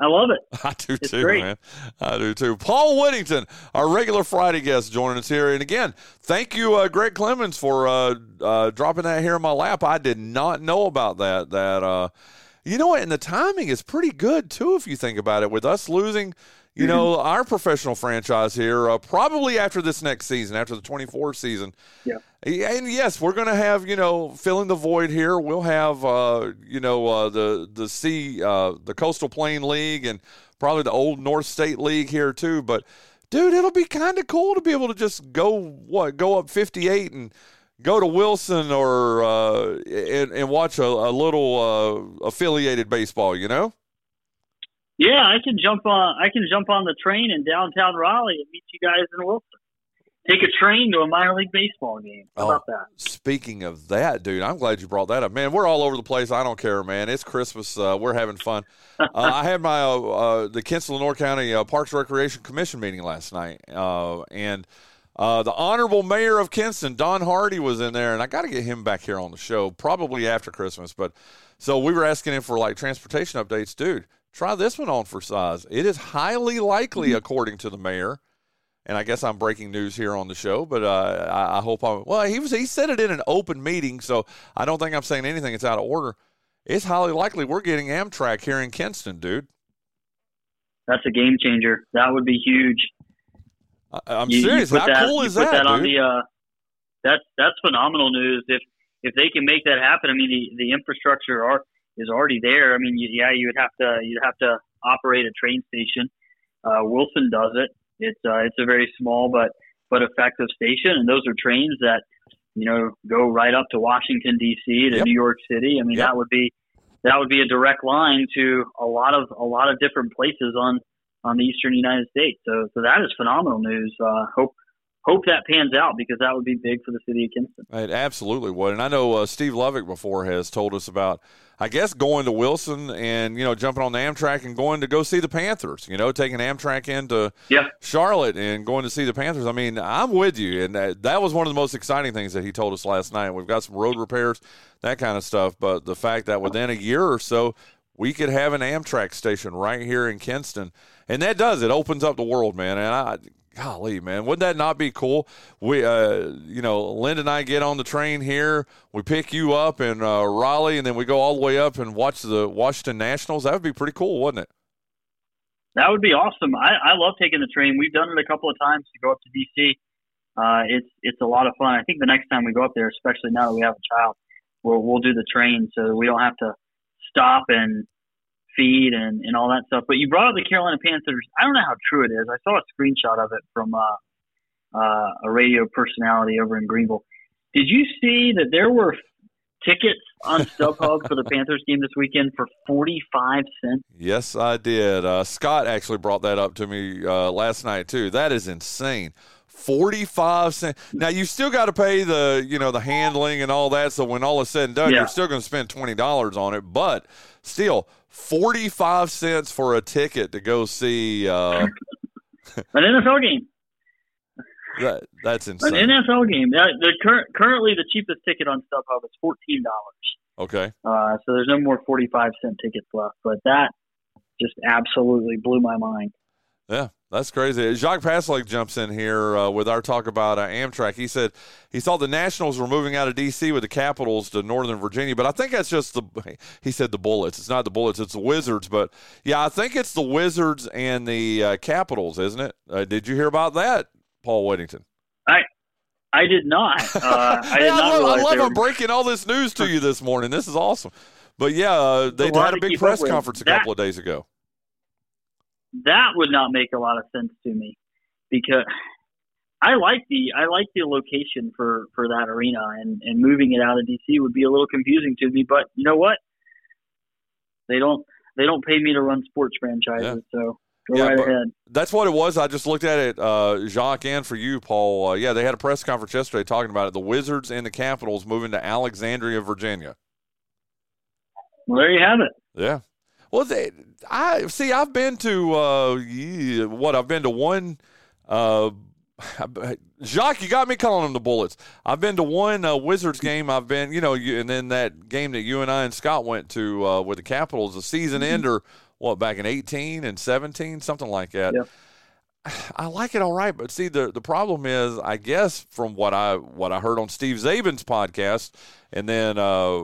I love it. I do It's too, great. man. I do too. Paul Whittington, our regular Friday guest, joining us here. And again, thank you, uh, Greg Clemens, for uh, uh, dropping that here in my lap. I did not know about that. That uh, you know what? And the timing is pretty good too, if you think about it. With us losing, you know, our professional franchise here, uh, probably after this next season, after the twenty four season. Yeah. And yes, we're going to have you know filling the void here. We'll have uh, you know uh, the the sea uh, the Coastal Plain League and probably the old North State League here too. But dude, it'll be kind of cool to be able to just go what go up fifty eight and go to Wilson or uh, and, and watch a, a little uh, affiliated baseball. You know. Yeah, I can jump on. I can jump on the train in downtown Raleigh and meet you guys in Wilson. Take a train to a minor league baseball game. How about that? Speaking of that, dude, I'm glad you brought that up. Man, we're all over the place. I don't care, man. It's Christmas. Uh, we're having fun. uh, I had my uh, uh, the Kinston Lenoir County uh, Parks Recreation Commission meeting last night, uh, and uh, the honorable mayor of Kinston, Don Hardy, was in there, and I got to get him back here on the show probably after Christmas. But so we were asking him for like transportation updates, dude. Try this one on for size. It is highly likely, according to the mayor, and I guess I'm breaking news here on the show, but uh, I, I hope I'm. Well, he was he said it in an open meeting, so I don't think I'm saying anything that's out of order. It's highly likely we're getting Amtrak here in Kinston, dude. That's a game changer. That would be huge. I'm You- you serious. put How that- cool you is put that, on dude? the, uh, that's that's phenomenal news. If if they can make that happen, I mean the the infrastructure are is already there. I mean, you, yeah, you would have to you'd have to operate a train station. Uh, Wilson does it. It's uh, it's a very small but but effective station, and those are trains that you know go right up to Washington D.C. to Yep. New York City. I mean, Yep. that would be that would be a direct line to a lot of a lot of different places on on the eastern United States. So so that is phenomenal news. Uh, hope hope that pans out because that would be big for the city of Kinston. It absolutely would. And I know uh, Steve Lovick before has told us about, I guess, going to Wilson and, you know, jumping on the Amtrak and going to go see the Panthers, you know, taking Amtrak into Yeah. Charlotte and going to see the Panthers. I mean, I'm with you. And that, that was one of the most exciting things that he told us last night. We've got some road repairs, that kind of stuff. But the fact that within a year or so, we could have an Amtrak station right here in Kinston. And that does, it opens up the world, man. And I, golly, man, wouldn't that not be cool? We, uh, you know, Linda and I get on the train here. We pick you up in uh, Raleigh, and then we go all the way up and watch the Washington Nationals. That would be pretty cool, wouldn't it? That would be awesome. I, I love taking the train. We've done it a couple of times to go up to DC. Uh, it's it's a lot of fun. I think the next time we go up there, especially now that we have a child, we'll we'll do the train so we don't have to stop and feed and, and all that stuff. But you brought up the Carolina Panthers. I don't know how true it is. I saw a screenshot of it from uh, uh, a radio personality over in Greenville. Did you see that there were tickets on StubHub for the Panthers game this weekend for forty five cents? Yes, I did. Uh, Scott actually brought that up to me uh, last night too. That is insane. Forty-five cents. Now you still got to pay the, you know, the handling and all that. So when all is said and done, Yeah. you're still going to spend twenty dollars on it. But still, forty-five cents for a ticket to go see. Uh, An NFL game. that, that's insane. An. NFL game. The cur- currently the cheapest ticket on StubHub is fourteen dollars. Okay. Uh, so there's no more forty-five cent tickets left. But that just absolutely blew my mind. Yeah, that's crazy. Jacques Paslik jumps in here uh, with our talk about uh, Amtrak. He said he thought the Nationals were moving out of D.C. with the Capitals to Northern Virginia, but I think that's just the. He said the Bullets. It's not the Bullets. It's the Wizards. But yeah, I think it's the Wizards and the uh, Capitals, isn't it? Uh, did you hear about that, Paul Whittington? I I did not. Uh, I did I not love, I love were, I'm breaking all this news to you this morning. This is awesome. But yeah, uh, they had a big press conference a That- couple of days ago. That would not make a lot of sense to me because I like the I like the location for for that arena and and moving it out of DC would be a little confusing to me. But you know what? They don't they don't pay me to run sports franchises, yeah. so go yeah, right ahead. That's what it was. I just looked at it, uh, Jacques, and for you, Paul. Uh, yeah, they had a press conference yesterday talking about it. The Wizards and the Capitals moving to Alexandria, Virginia. Well, there you have it. Yeah. Well, they, I see. I've been to uh, what? I've been to one. Uh, Jacques, you got me calling them the Bullets. I've been to one uh, Wizards game. I've been, you know, you, and then that game that you and I and Scott went to uh, with the Capitals, a season mm-hmm. ender, what back in eighteen and seventeen, something like that. Yep. I like it all right, but see the the problem is, I guess from what I what I heard on Steve Czaban's podcast, and then uh,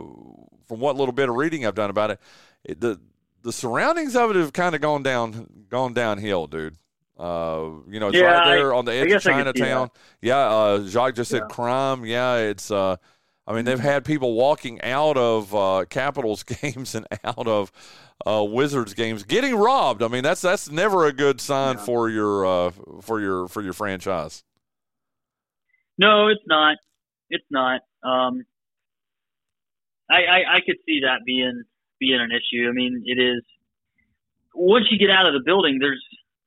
from what little bit of reading I've done about it, it the the surroundings of it have kind of gone down gone downhill, dude. Uh, you know, it's yeah, right there I, on the edge of Chinatown. Yeah, uh, Jacques just said yeah. crime. Yeah, it's. Uh, I mean, they've had people walking out of uh, Capitals games and out of uh, Wizards games getting robbed. I mean, that's that's never a good sign yeah. for your uh, for your for your franchise. No, it's not. It's not. Um, I, I I could see that being being an issue. I mean, it is. Once you get out of the building, there's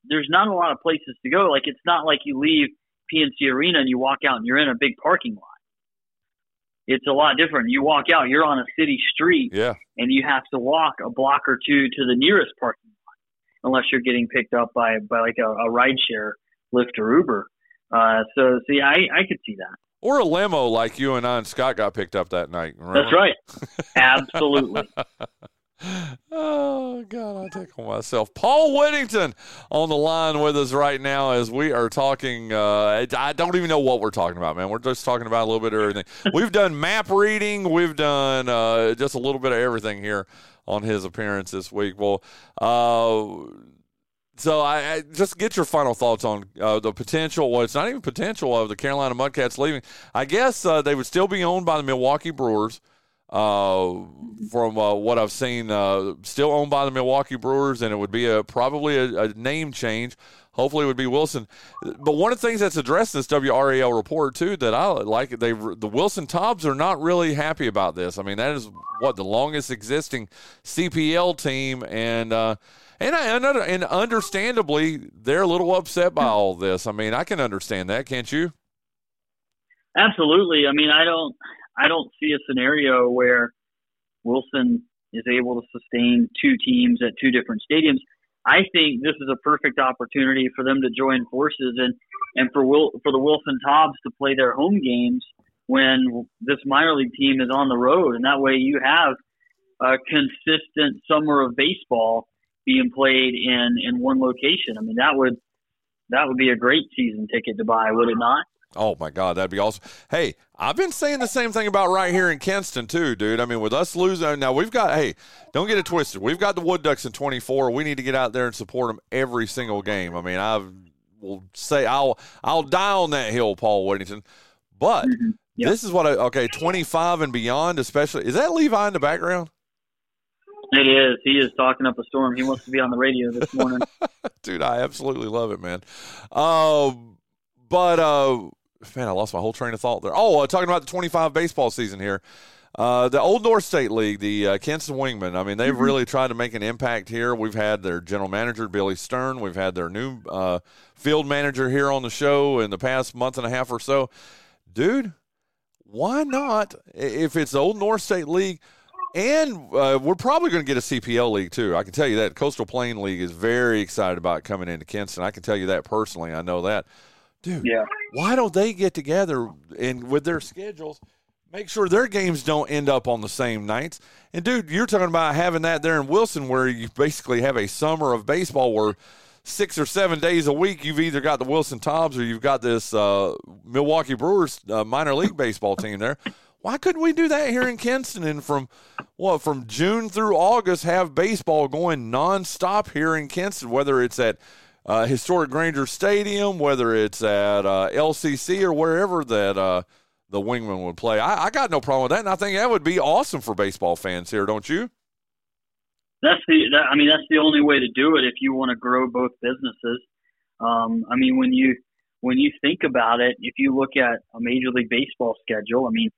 there's not a lot of places to go. Like it's not like you leave PNC Arena and you walk out and you're in a big parking lot. It's a lot different. You walk out, you're on a city street, yeah, and you have to walk a block or two to the nearest parking lot, unless you're getting picked up by by like a, a rideshare, Lyft or Uber. Uh, so, see, I I could see that. Or a limo like you and I and Scott got picked up that night. Remember? That's right. Absolutely. oh God, I tickle myself. Paul Whittington on the line with us right now as we are talking. Uh, I don't even know what we're talking about, man. We're just talking about a little bit of everything. we've done map reading. We've done uh, just a little bit of everything here on his appearance this week. Well, uh, so I, I, just get your final thoughts on uh, the potential. Well, it's not even potential of the Carolina Mudcats leaving. I guess uh, they would still be owned by the Milwaukee Brewers. Uh, from uh, what I've seen, uh, still owned by the Milwaukee Brewers, and it would be a probably a, a, name change. Hopefully, it would be Wilson. But one of the things that's addressed in this WRAL report too that I like, they the Wilson Tobs are not really happy about this. I mean, that is what the longest existing CPL team, and uh, and I, and understandably, they're a little upset by all this. I mean, I can understand that, can't you? Absolutely. I mean, I don't. I don't see a scenario where Wilson is able to sustain two teams at two different stadiums. I think this is a perfect opportunity for them to join forces and and for Will for the Wilson Tobs to play their home games when this minor league team is on the road, and that way you have a consistent summer of baseball being played in in one location. I mean that would that would be a great season ticket to buy, would it not? Oh my God, that'd be awesome. Hey, I've been saying the same thing about right here in Kinston too, dude. I mean, with us losing now, we've got. Hey, don't get it twisted. We've got the Wood Ducks in 24. We need to get out there and support them every single game. I mean, I will say I'll I'll die on that hill, Paul Whittington. But mm-hmm. yep. this is what I okay 25 and beyond, especially. Is that Levi in the background? It is. He is talking up a storm. He wants to be on the radio this morning. dude, I absolutely love it, man. Um, but uh man, I lost my whole train of thought there. Oh, uh, talking about the 25 baseball season here. Uh, the Old North State League, the uh, Kinston Wingmen. I mean, they've mm-hmm. really tried to make an impact here. We've had their general manager Billy Stern. We've had their new uh, field manager here on the show in the past month and a half or so. Dude, why not? If it's the Old North State League, and uh, we're probably going to get a CPL league too. I can tell you that Coastal Plain League is very excited about coming into Kinston. I can tell you that personally. I know that dude. Yeah. Why don't they get together and with their schedules, make sure their games don't end up on the same nights? And dude, you're talking about having that there in Wilson, where you basically have a summer of baseball where six or seven days a week you've either got the Wilson Tobs or you've got this uh, Milwaukee Brewers uh, minor league baseball team there. Why couldn't we do that here in Kinston and from what from June through August have baseball going nonstop here in Kinston, whether it's at uh, historic Granger Stadium, whether it's at uh, LCC or wherever that uh, the Wingman would play. I, I, got no problem with that, and I think that would be awesome for baseball fans here, don't you? That's the. That, I mean, that's the only way to do it if you want to grow both businesses. Um, I mean, when you when you think about it, if you look at a Major League Baseball schedule, I mean,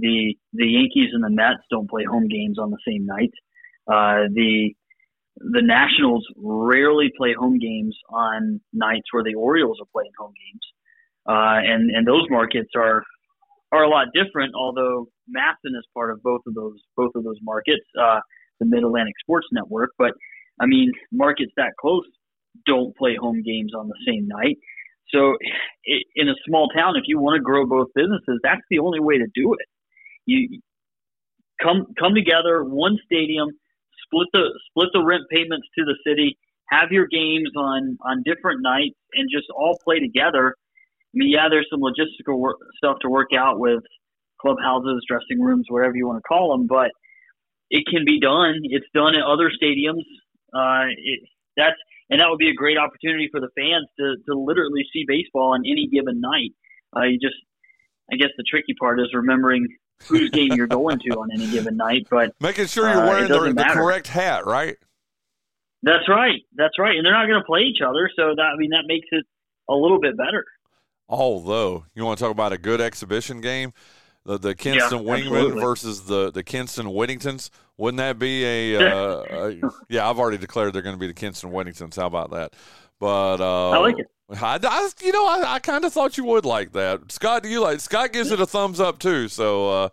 the the Yankees and the Mets don't play home games on the same night. Uh, the the Nationals rarely play home games on nights where the Orioles are playing home games, uh, and and those markets are are a lot different. Although MASN is part of both of those both of those markets, uh, the Mid Atlantic Sports Network. But I mean, markets that close don't play home games on the same night. So, in a small town, if you want to grow both businesses, that's the only way to do it. You come come together, one stadium, split the split the rent payments to the city, have your games on on different nights, and just all play together. I mean, yeah, there's some logistical work, stuff to work out with clubhouses, dressing rooms, whatever you want to call them, but it can be done. It's done at other stadiums. Uh, it, that's and that would be a great opportunity for the fans to to literally see baseball on any given night. Uh, you just, I guess the tricky part is remembering whose game you're going to on any given night, but making sure you're uh, wearing the, the correct hat, right? That's right. That's right. And they're not going to play each other, so that I mean that makes it a little bit better. Although you want to talk about a good exhibition game, the, the Kinston yeah, Wingman versus the the Kinston Whittingtons. Wouldn't that be a, uh, a yeah? I've already declared they're going to be the Kinston Whittingtons. How about that? But uh, I like it. I, I you know, I, I kind of thought you would like that. Scott, do you like? Scott gives it a thumbs up too. So uh,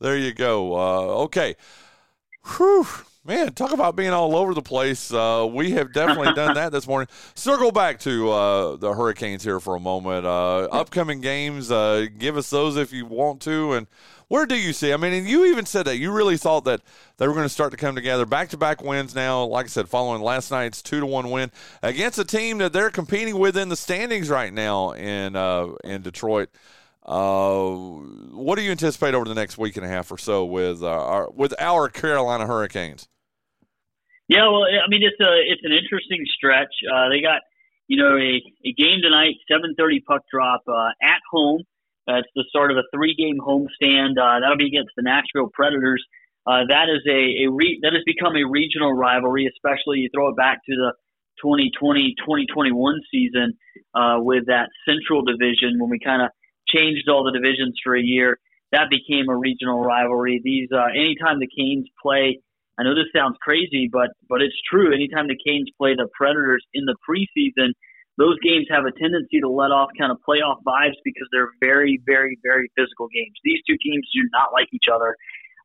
there you go. Uh, okay. Whew. Man, talk about being all over the place. Uh, we have definitely done that this morning. Circle back to uh, the Hurricanes here for a moment. Uh, upcoming games, uh, give us those if you want to. And where do you see? I mean, and you even said that you really thought that they were going to start to come together. Back to back wins now. Like I said, following last night's two to one win against a team that they're competing with in the standings right now in uh, in Detroit. Uh, what do you anticipate over the next week and a half or so with uh, our with our Carolina Hurricanes? Yeah, well, I mean, it's a it's an interesting stretch. Uh, they got you know a, a game tonight, seven thirty puck drop uh, at home. Uh, it's the start of a three game homestand. Uh, that'll be against the Nashville Predators. Uh, that is a, a re- that has become a regional rivalry, especially you throw it back to the 2020-2021 season uh, with that Central Division when we kind of changed all the divisions for a year. That became a regional rivalry. These uh, anytime the Canes play I know this sounds crazy, but but it's true. Anytime the Canes play the Predators in the preseason, those games have a tendency to let off kind of playoff vibes because they're very, very, very physical games. These two teams do not like each other,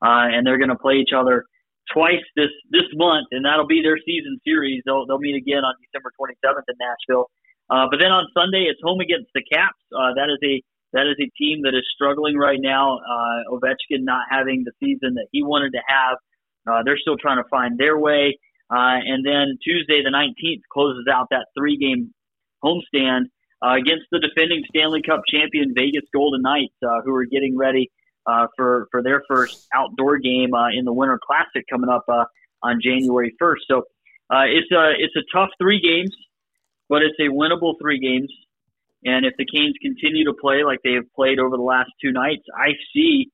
uh, and they're going to play each other twice this this month, and that'll be their season series. They'll they'll meet again on December 27th in Nashville. Uh, but then on Sunday, it's home against the Caps. Uh, that is a that is a team that is struggling right now. Uh, Ovechkin not having the season that he wanted to have. Uh, they're still trying to find their way. Uh, and then Tuesday, the 19th, closes out that three game homestand uh, against the defending Stanley Cup champion Vegas Golden Knights, uh, who are getting ready uh, for, for their first outdoor game uh, in the Winter Classic coming up uh, on January 1st. So uh, it's, a, it's a tough three games, but it's a winnable three games. And if the Canes continue to play like they have played over the last two nights, I see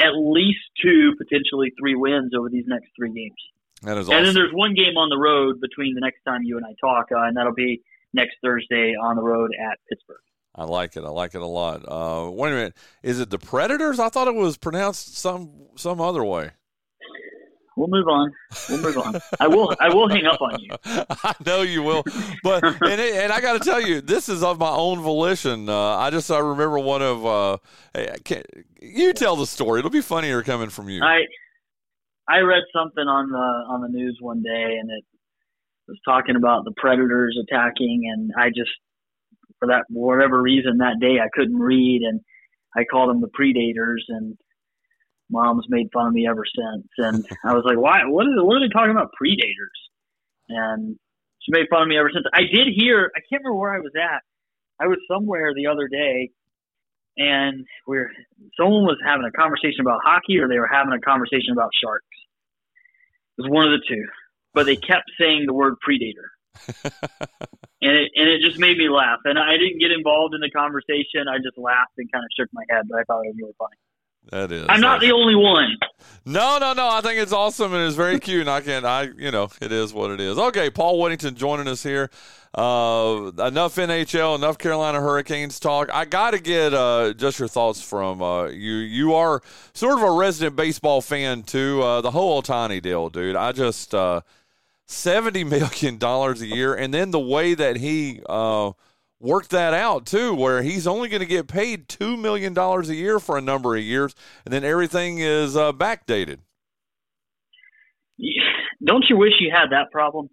at least two, potentially three wins over these next three games. That is awesome. And then there's one game on the road between the next time you and I talk, uh, and that'll be next Thursday on the road at Pittsburgh. I like it. I like it a lot. Uh, wait a minute. Is it the Predators? I thought it was pronounced some some other way we'll move on. We'll move on. I will. I will hang up on you. I know you will, but and, it, and I got to tell you, this is of my own volition. Uh, I just I remember one of. Uh, hey, you tell the story. It'll be funnier coming from you. I I read something on the on the news one day, and it was talking about the predators attacking, and I just for that whatever reason that day I couldn't read, and I called them the predators, and mom's made fun of me ever since. And I was like, why? What, is, what are they talking about? Predators. And she made fun of me ever since. I did hear, I can't remember where I was at. I was somewhere the other day and we're, someone was having a conversation about hockey or they were having a conversation about sharks. It was one of the two, but they kept saying the word predator. and it and it just made me laugh. And I didn't get involved in the conversation. I just laughed and kind of shook my head, but I thought it was really funny. That is. I'm not the only one. No, no, no. I think it's awesome and it's very cute. And I can't. I, you know, it is what it is. Okay, Paul Whittington joining us here. Uh, enough NHL, enough Carolina Hurricanes talk. I got to get uh, just your thoughts from uh, you. You are sort of a resident baseball fan too. Uh, the whole Ohtani deal, dude. I just uh, seventy million dollars a year, and then the way that he uh, worked that out too, where he's only going to get paid two million dollars a year for a number of years, and then everything is uh, backdated. Don't you wish you had that problem,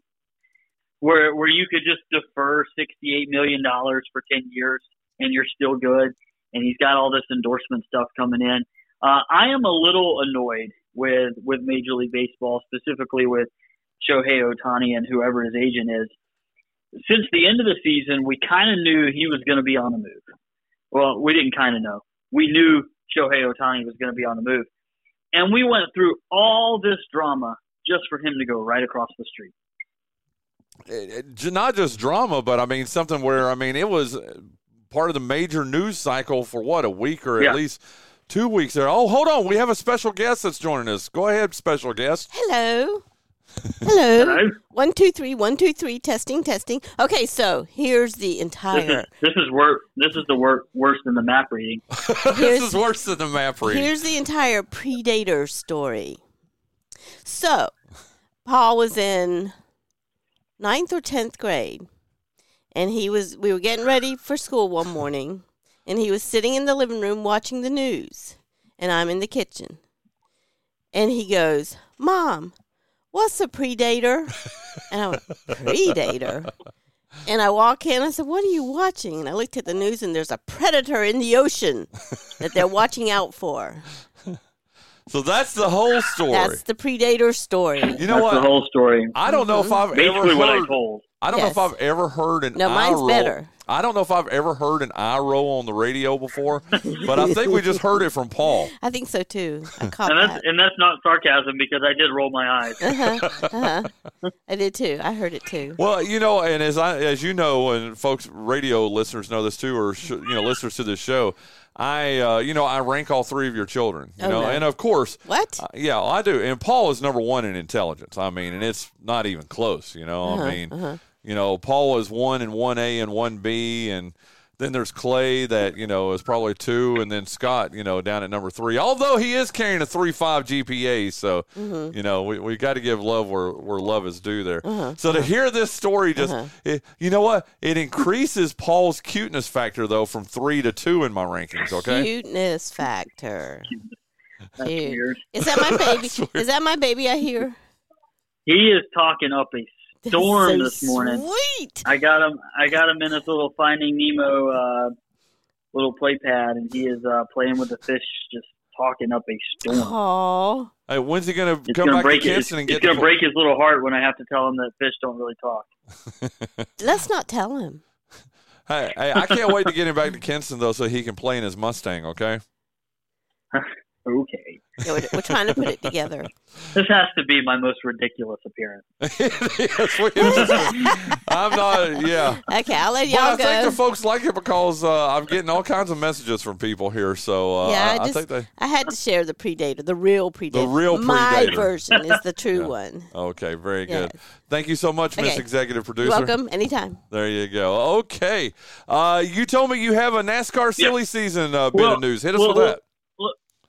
where where you could just defer sixty eight million dollars for ten years and you're still good, and he's got all this endorsement stuff coming in. Uh, I am a little annoyed with with Major League Baseball, specifically with Shohei Ohtani and whoever his agent is since the end of the season, we kind of knew he was going to be on the move. Well, we didn't kind of know. We knew Shohei Ohtani was going to be on the move. And we went through all this drama just for him to go right across the street. It, not just drama, but I mean, something where, I mean, it was part of the major news cycle for what, a week or yeah. at least two weeks there. Oh, hold on. We have a special guest that's joining us. Go ahead, special guest. Hello. Hello. Hello. One two three one two three testing testing. Okay, so here's the entire. This is, this is worse. This is the wor- worse than the map reading. this is worse than the map reading. Here's the entire Predator story. So, Paul was in ninth or tenth grade, and he was. We were getting ready for school one morning, and he was sitting in the living room watching the news, and I'm in the kitchen, and he goes, "Mom." What's a predator? And I went, predator? And I walk in, I said, what are you watching? And I looked at the news, and there's a predator in the ocean that they're watching out for. So that's the whole story. That's the predator story. You know that's what? The whole story. I don't know if mm-hmm. I've Basically ever heard. what I told. I don't Yes. know if I've ever heard an No, eye mine's roll. better. I don't know if I've ever heard an eye roll on the radio before, but I think we just heard it from Paul. I think so too. I caught And that. that's and that's not sarcasm because I did roll my eyes. Uh-huh, uh-huh. I did too. I heard it too. Well, you know, and as I as you know, and folks, radio listeners know this too, or sh- you know, listeners to this show. I, uh, you know, I rank all three of your children. You Oh, know, no. and of course, What? uh, yeah, I do. And Paul is number one in intelligence. I mean, and it's not even close. You know, Uh-huh, I mean, uh-huh. You know, Paul is one and one A and one B, and then there's Clay that you know is probably two, and then Scott, you know, down at number three. Although he is carrying a three five GPA, so Mm-hmm. you know we, we got to give love where where love is due there. Uh-huh, So to hear this story, just it, you know what, it increases Paul's cuteness factor though from three to two in my rankings. Okay. Cuteness factor. That's Cute. weird. Is that my baby? Is that my baby I hear? He is talking up a storm So this morning. Sweet. I got him. I got him in his little Finding Nemo uh, little play pad, and he is uh, playing with the fish, just talking up a storm. Aw. Hey, when's he gonna It's come gonna back break to it. It's, Kinston and it's gonna the break his little heart when I have to tell him that fish don't really talk. Let's not tell him. Hey, hey, I can't wait to get him back to Kinston though, so he can play in his Mustang. Okay. Okay, Yeah, we're, we're trying to put it together. this has to be my most ridiculous appearance. Yes, we- I'm not. Yeah. Okay, I'll let But I y'all think go. the folks like it because uh, I'm getting all kinds of messages from people here. So uh, yeah, I, I I think they. I had to share the predator, the real predator. real My version is the true Yeah. one. Okay, very good. Yes. Thank you so much, Miss Okay. Executive Producer. You're welcome. Anytime. There you go. Okay. Uh, you told me you have a NASCAR silly season uh, bit Well, of news. Hit us well, with well, that.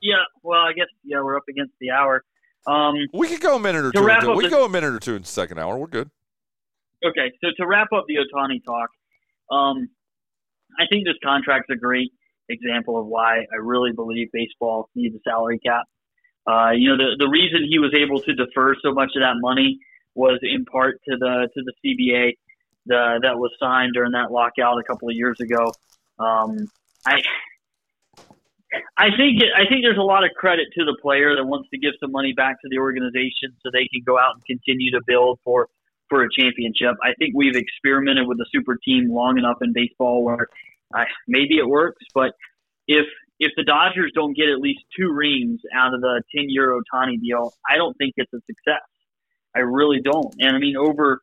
Yeah, well, I guess yeah, we're up against the hour. Um, We could go a minute or two. we could go a minute or two in the second hour. We're good. okay, so to wrap up the Ohtani talk, um, I think this contract's a great example of why I really believe baseball needs a salary cap. Uh, you know, the the reason he was able to defer so much of that money was in part to the to the CBA the, that was signed during that lockout a couple of years ago. Um, I I think it, I think there's a lot of credit to the player that wants to give some money back to the organization so they can go out and continue to build for for a championship. I think we've experimented with the super team long enough in baseball where uh, maybe it works, but if if the Dodgers don't get at least two rings out of the 10 year Ohtani deal, I don't think it's a success. I really don't. And I mean, over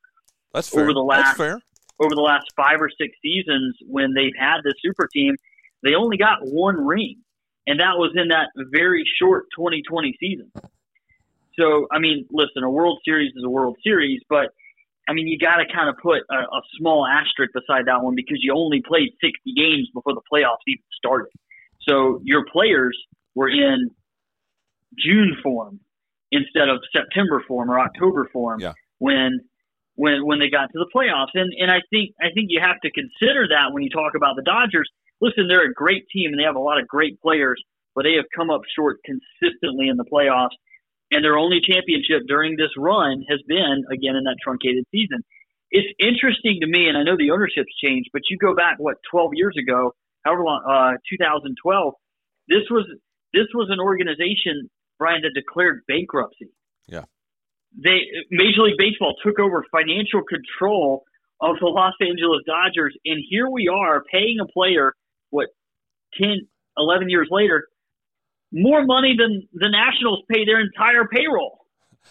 That's fair. over the last over the last five or six seasons when they've had the super team, they only got one ring. And that was in that very short 2020 season. So, I mean, listen, a World Series is a World Series, but I mean, you got to kind of put a, a small asterisk beside that one because you only played 60 games before the playoffs even started. So your players were in June form instead of September form or October form yeah. when when when they got to the playoffs. And and I think I think you have to consider that when you talk about the Dodgers. Listen, they're a great team and they have a lot of great players, but they have come up short consistently in the playoffs. And their only championship during this run has been again in that truncated season. It's interesting to me, and I know the ownership's changed, but you go back what 12 years ago, however long, uh, 2012. This was this was an organization, Brian, that declared bankruptcy. Yeah. They Major League Baseball took over financial control of the Los Angeles Dodgers, and here we are paying a player 10, 11 years later more money than the Nationals pay their entire payroll.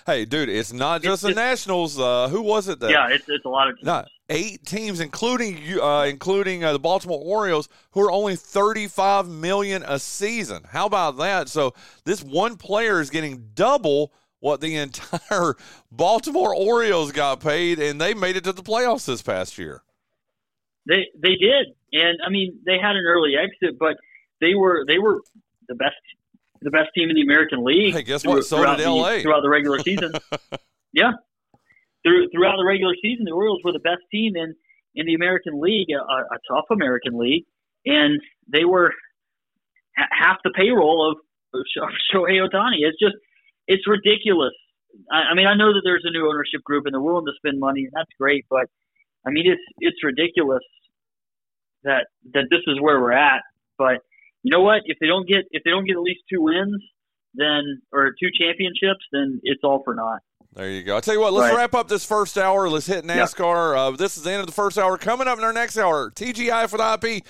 Hey, dude, it's not just it's the Nationals. Uh, who was it? That, yeah, it's, it's a lot of teams. Not eight teams, including uh, including uh, the Baltimore Orioles, who are only thirty five million a season. How about that? So this one player is getting double what the entire Baltimore Orioles got paid, and they made it to the playoffs this past year. They they did, and I mean they had an early exit, but they were they were the best the best team in the American League. Hey, guess what? So did LA the, throughout the regular season. yeah, Through, throughout the regular season, the Orioles were the best team in in the American League, a, a tough American League, and they were ha- half the payroll of, Shohei Ohtani. It's just it's ridiculous. I, I mean, I know that there's a new ownership group and they're willing to spend money, and that's great, but I mean, it's it's ridiculous that that this is where we're at. But you know what? If they don't get if they don't get at least two wins, then or two championships, then it's all for naught. There you go. I tell you what, let's right. wrap up this first hour. Let's hit NASCAR. Uh, this is the end of the first hour. Coming up in our next hour, TGI for the IP.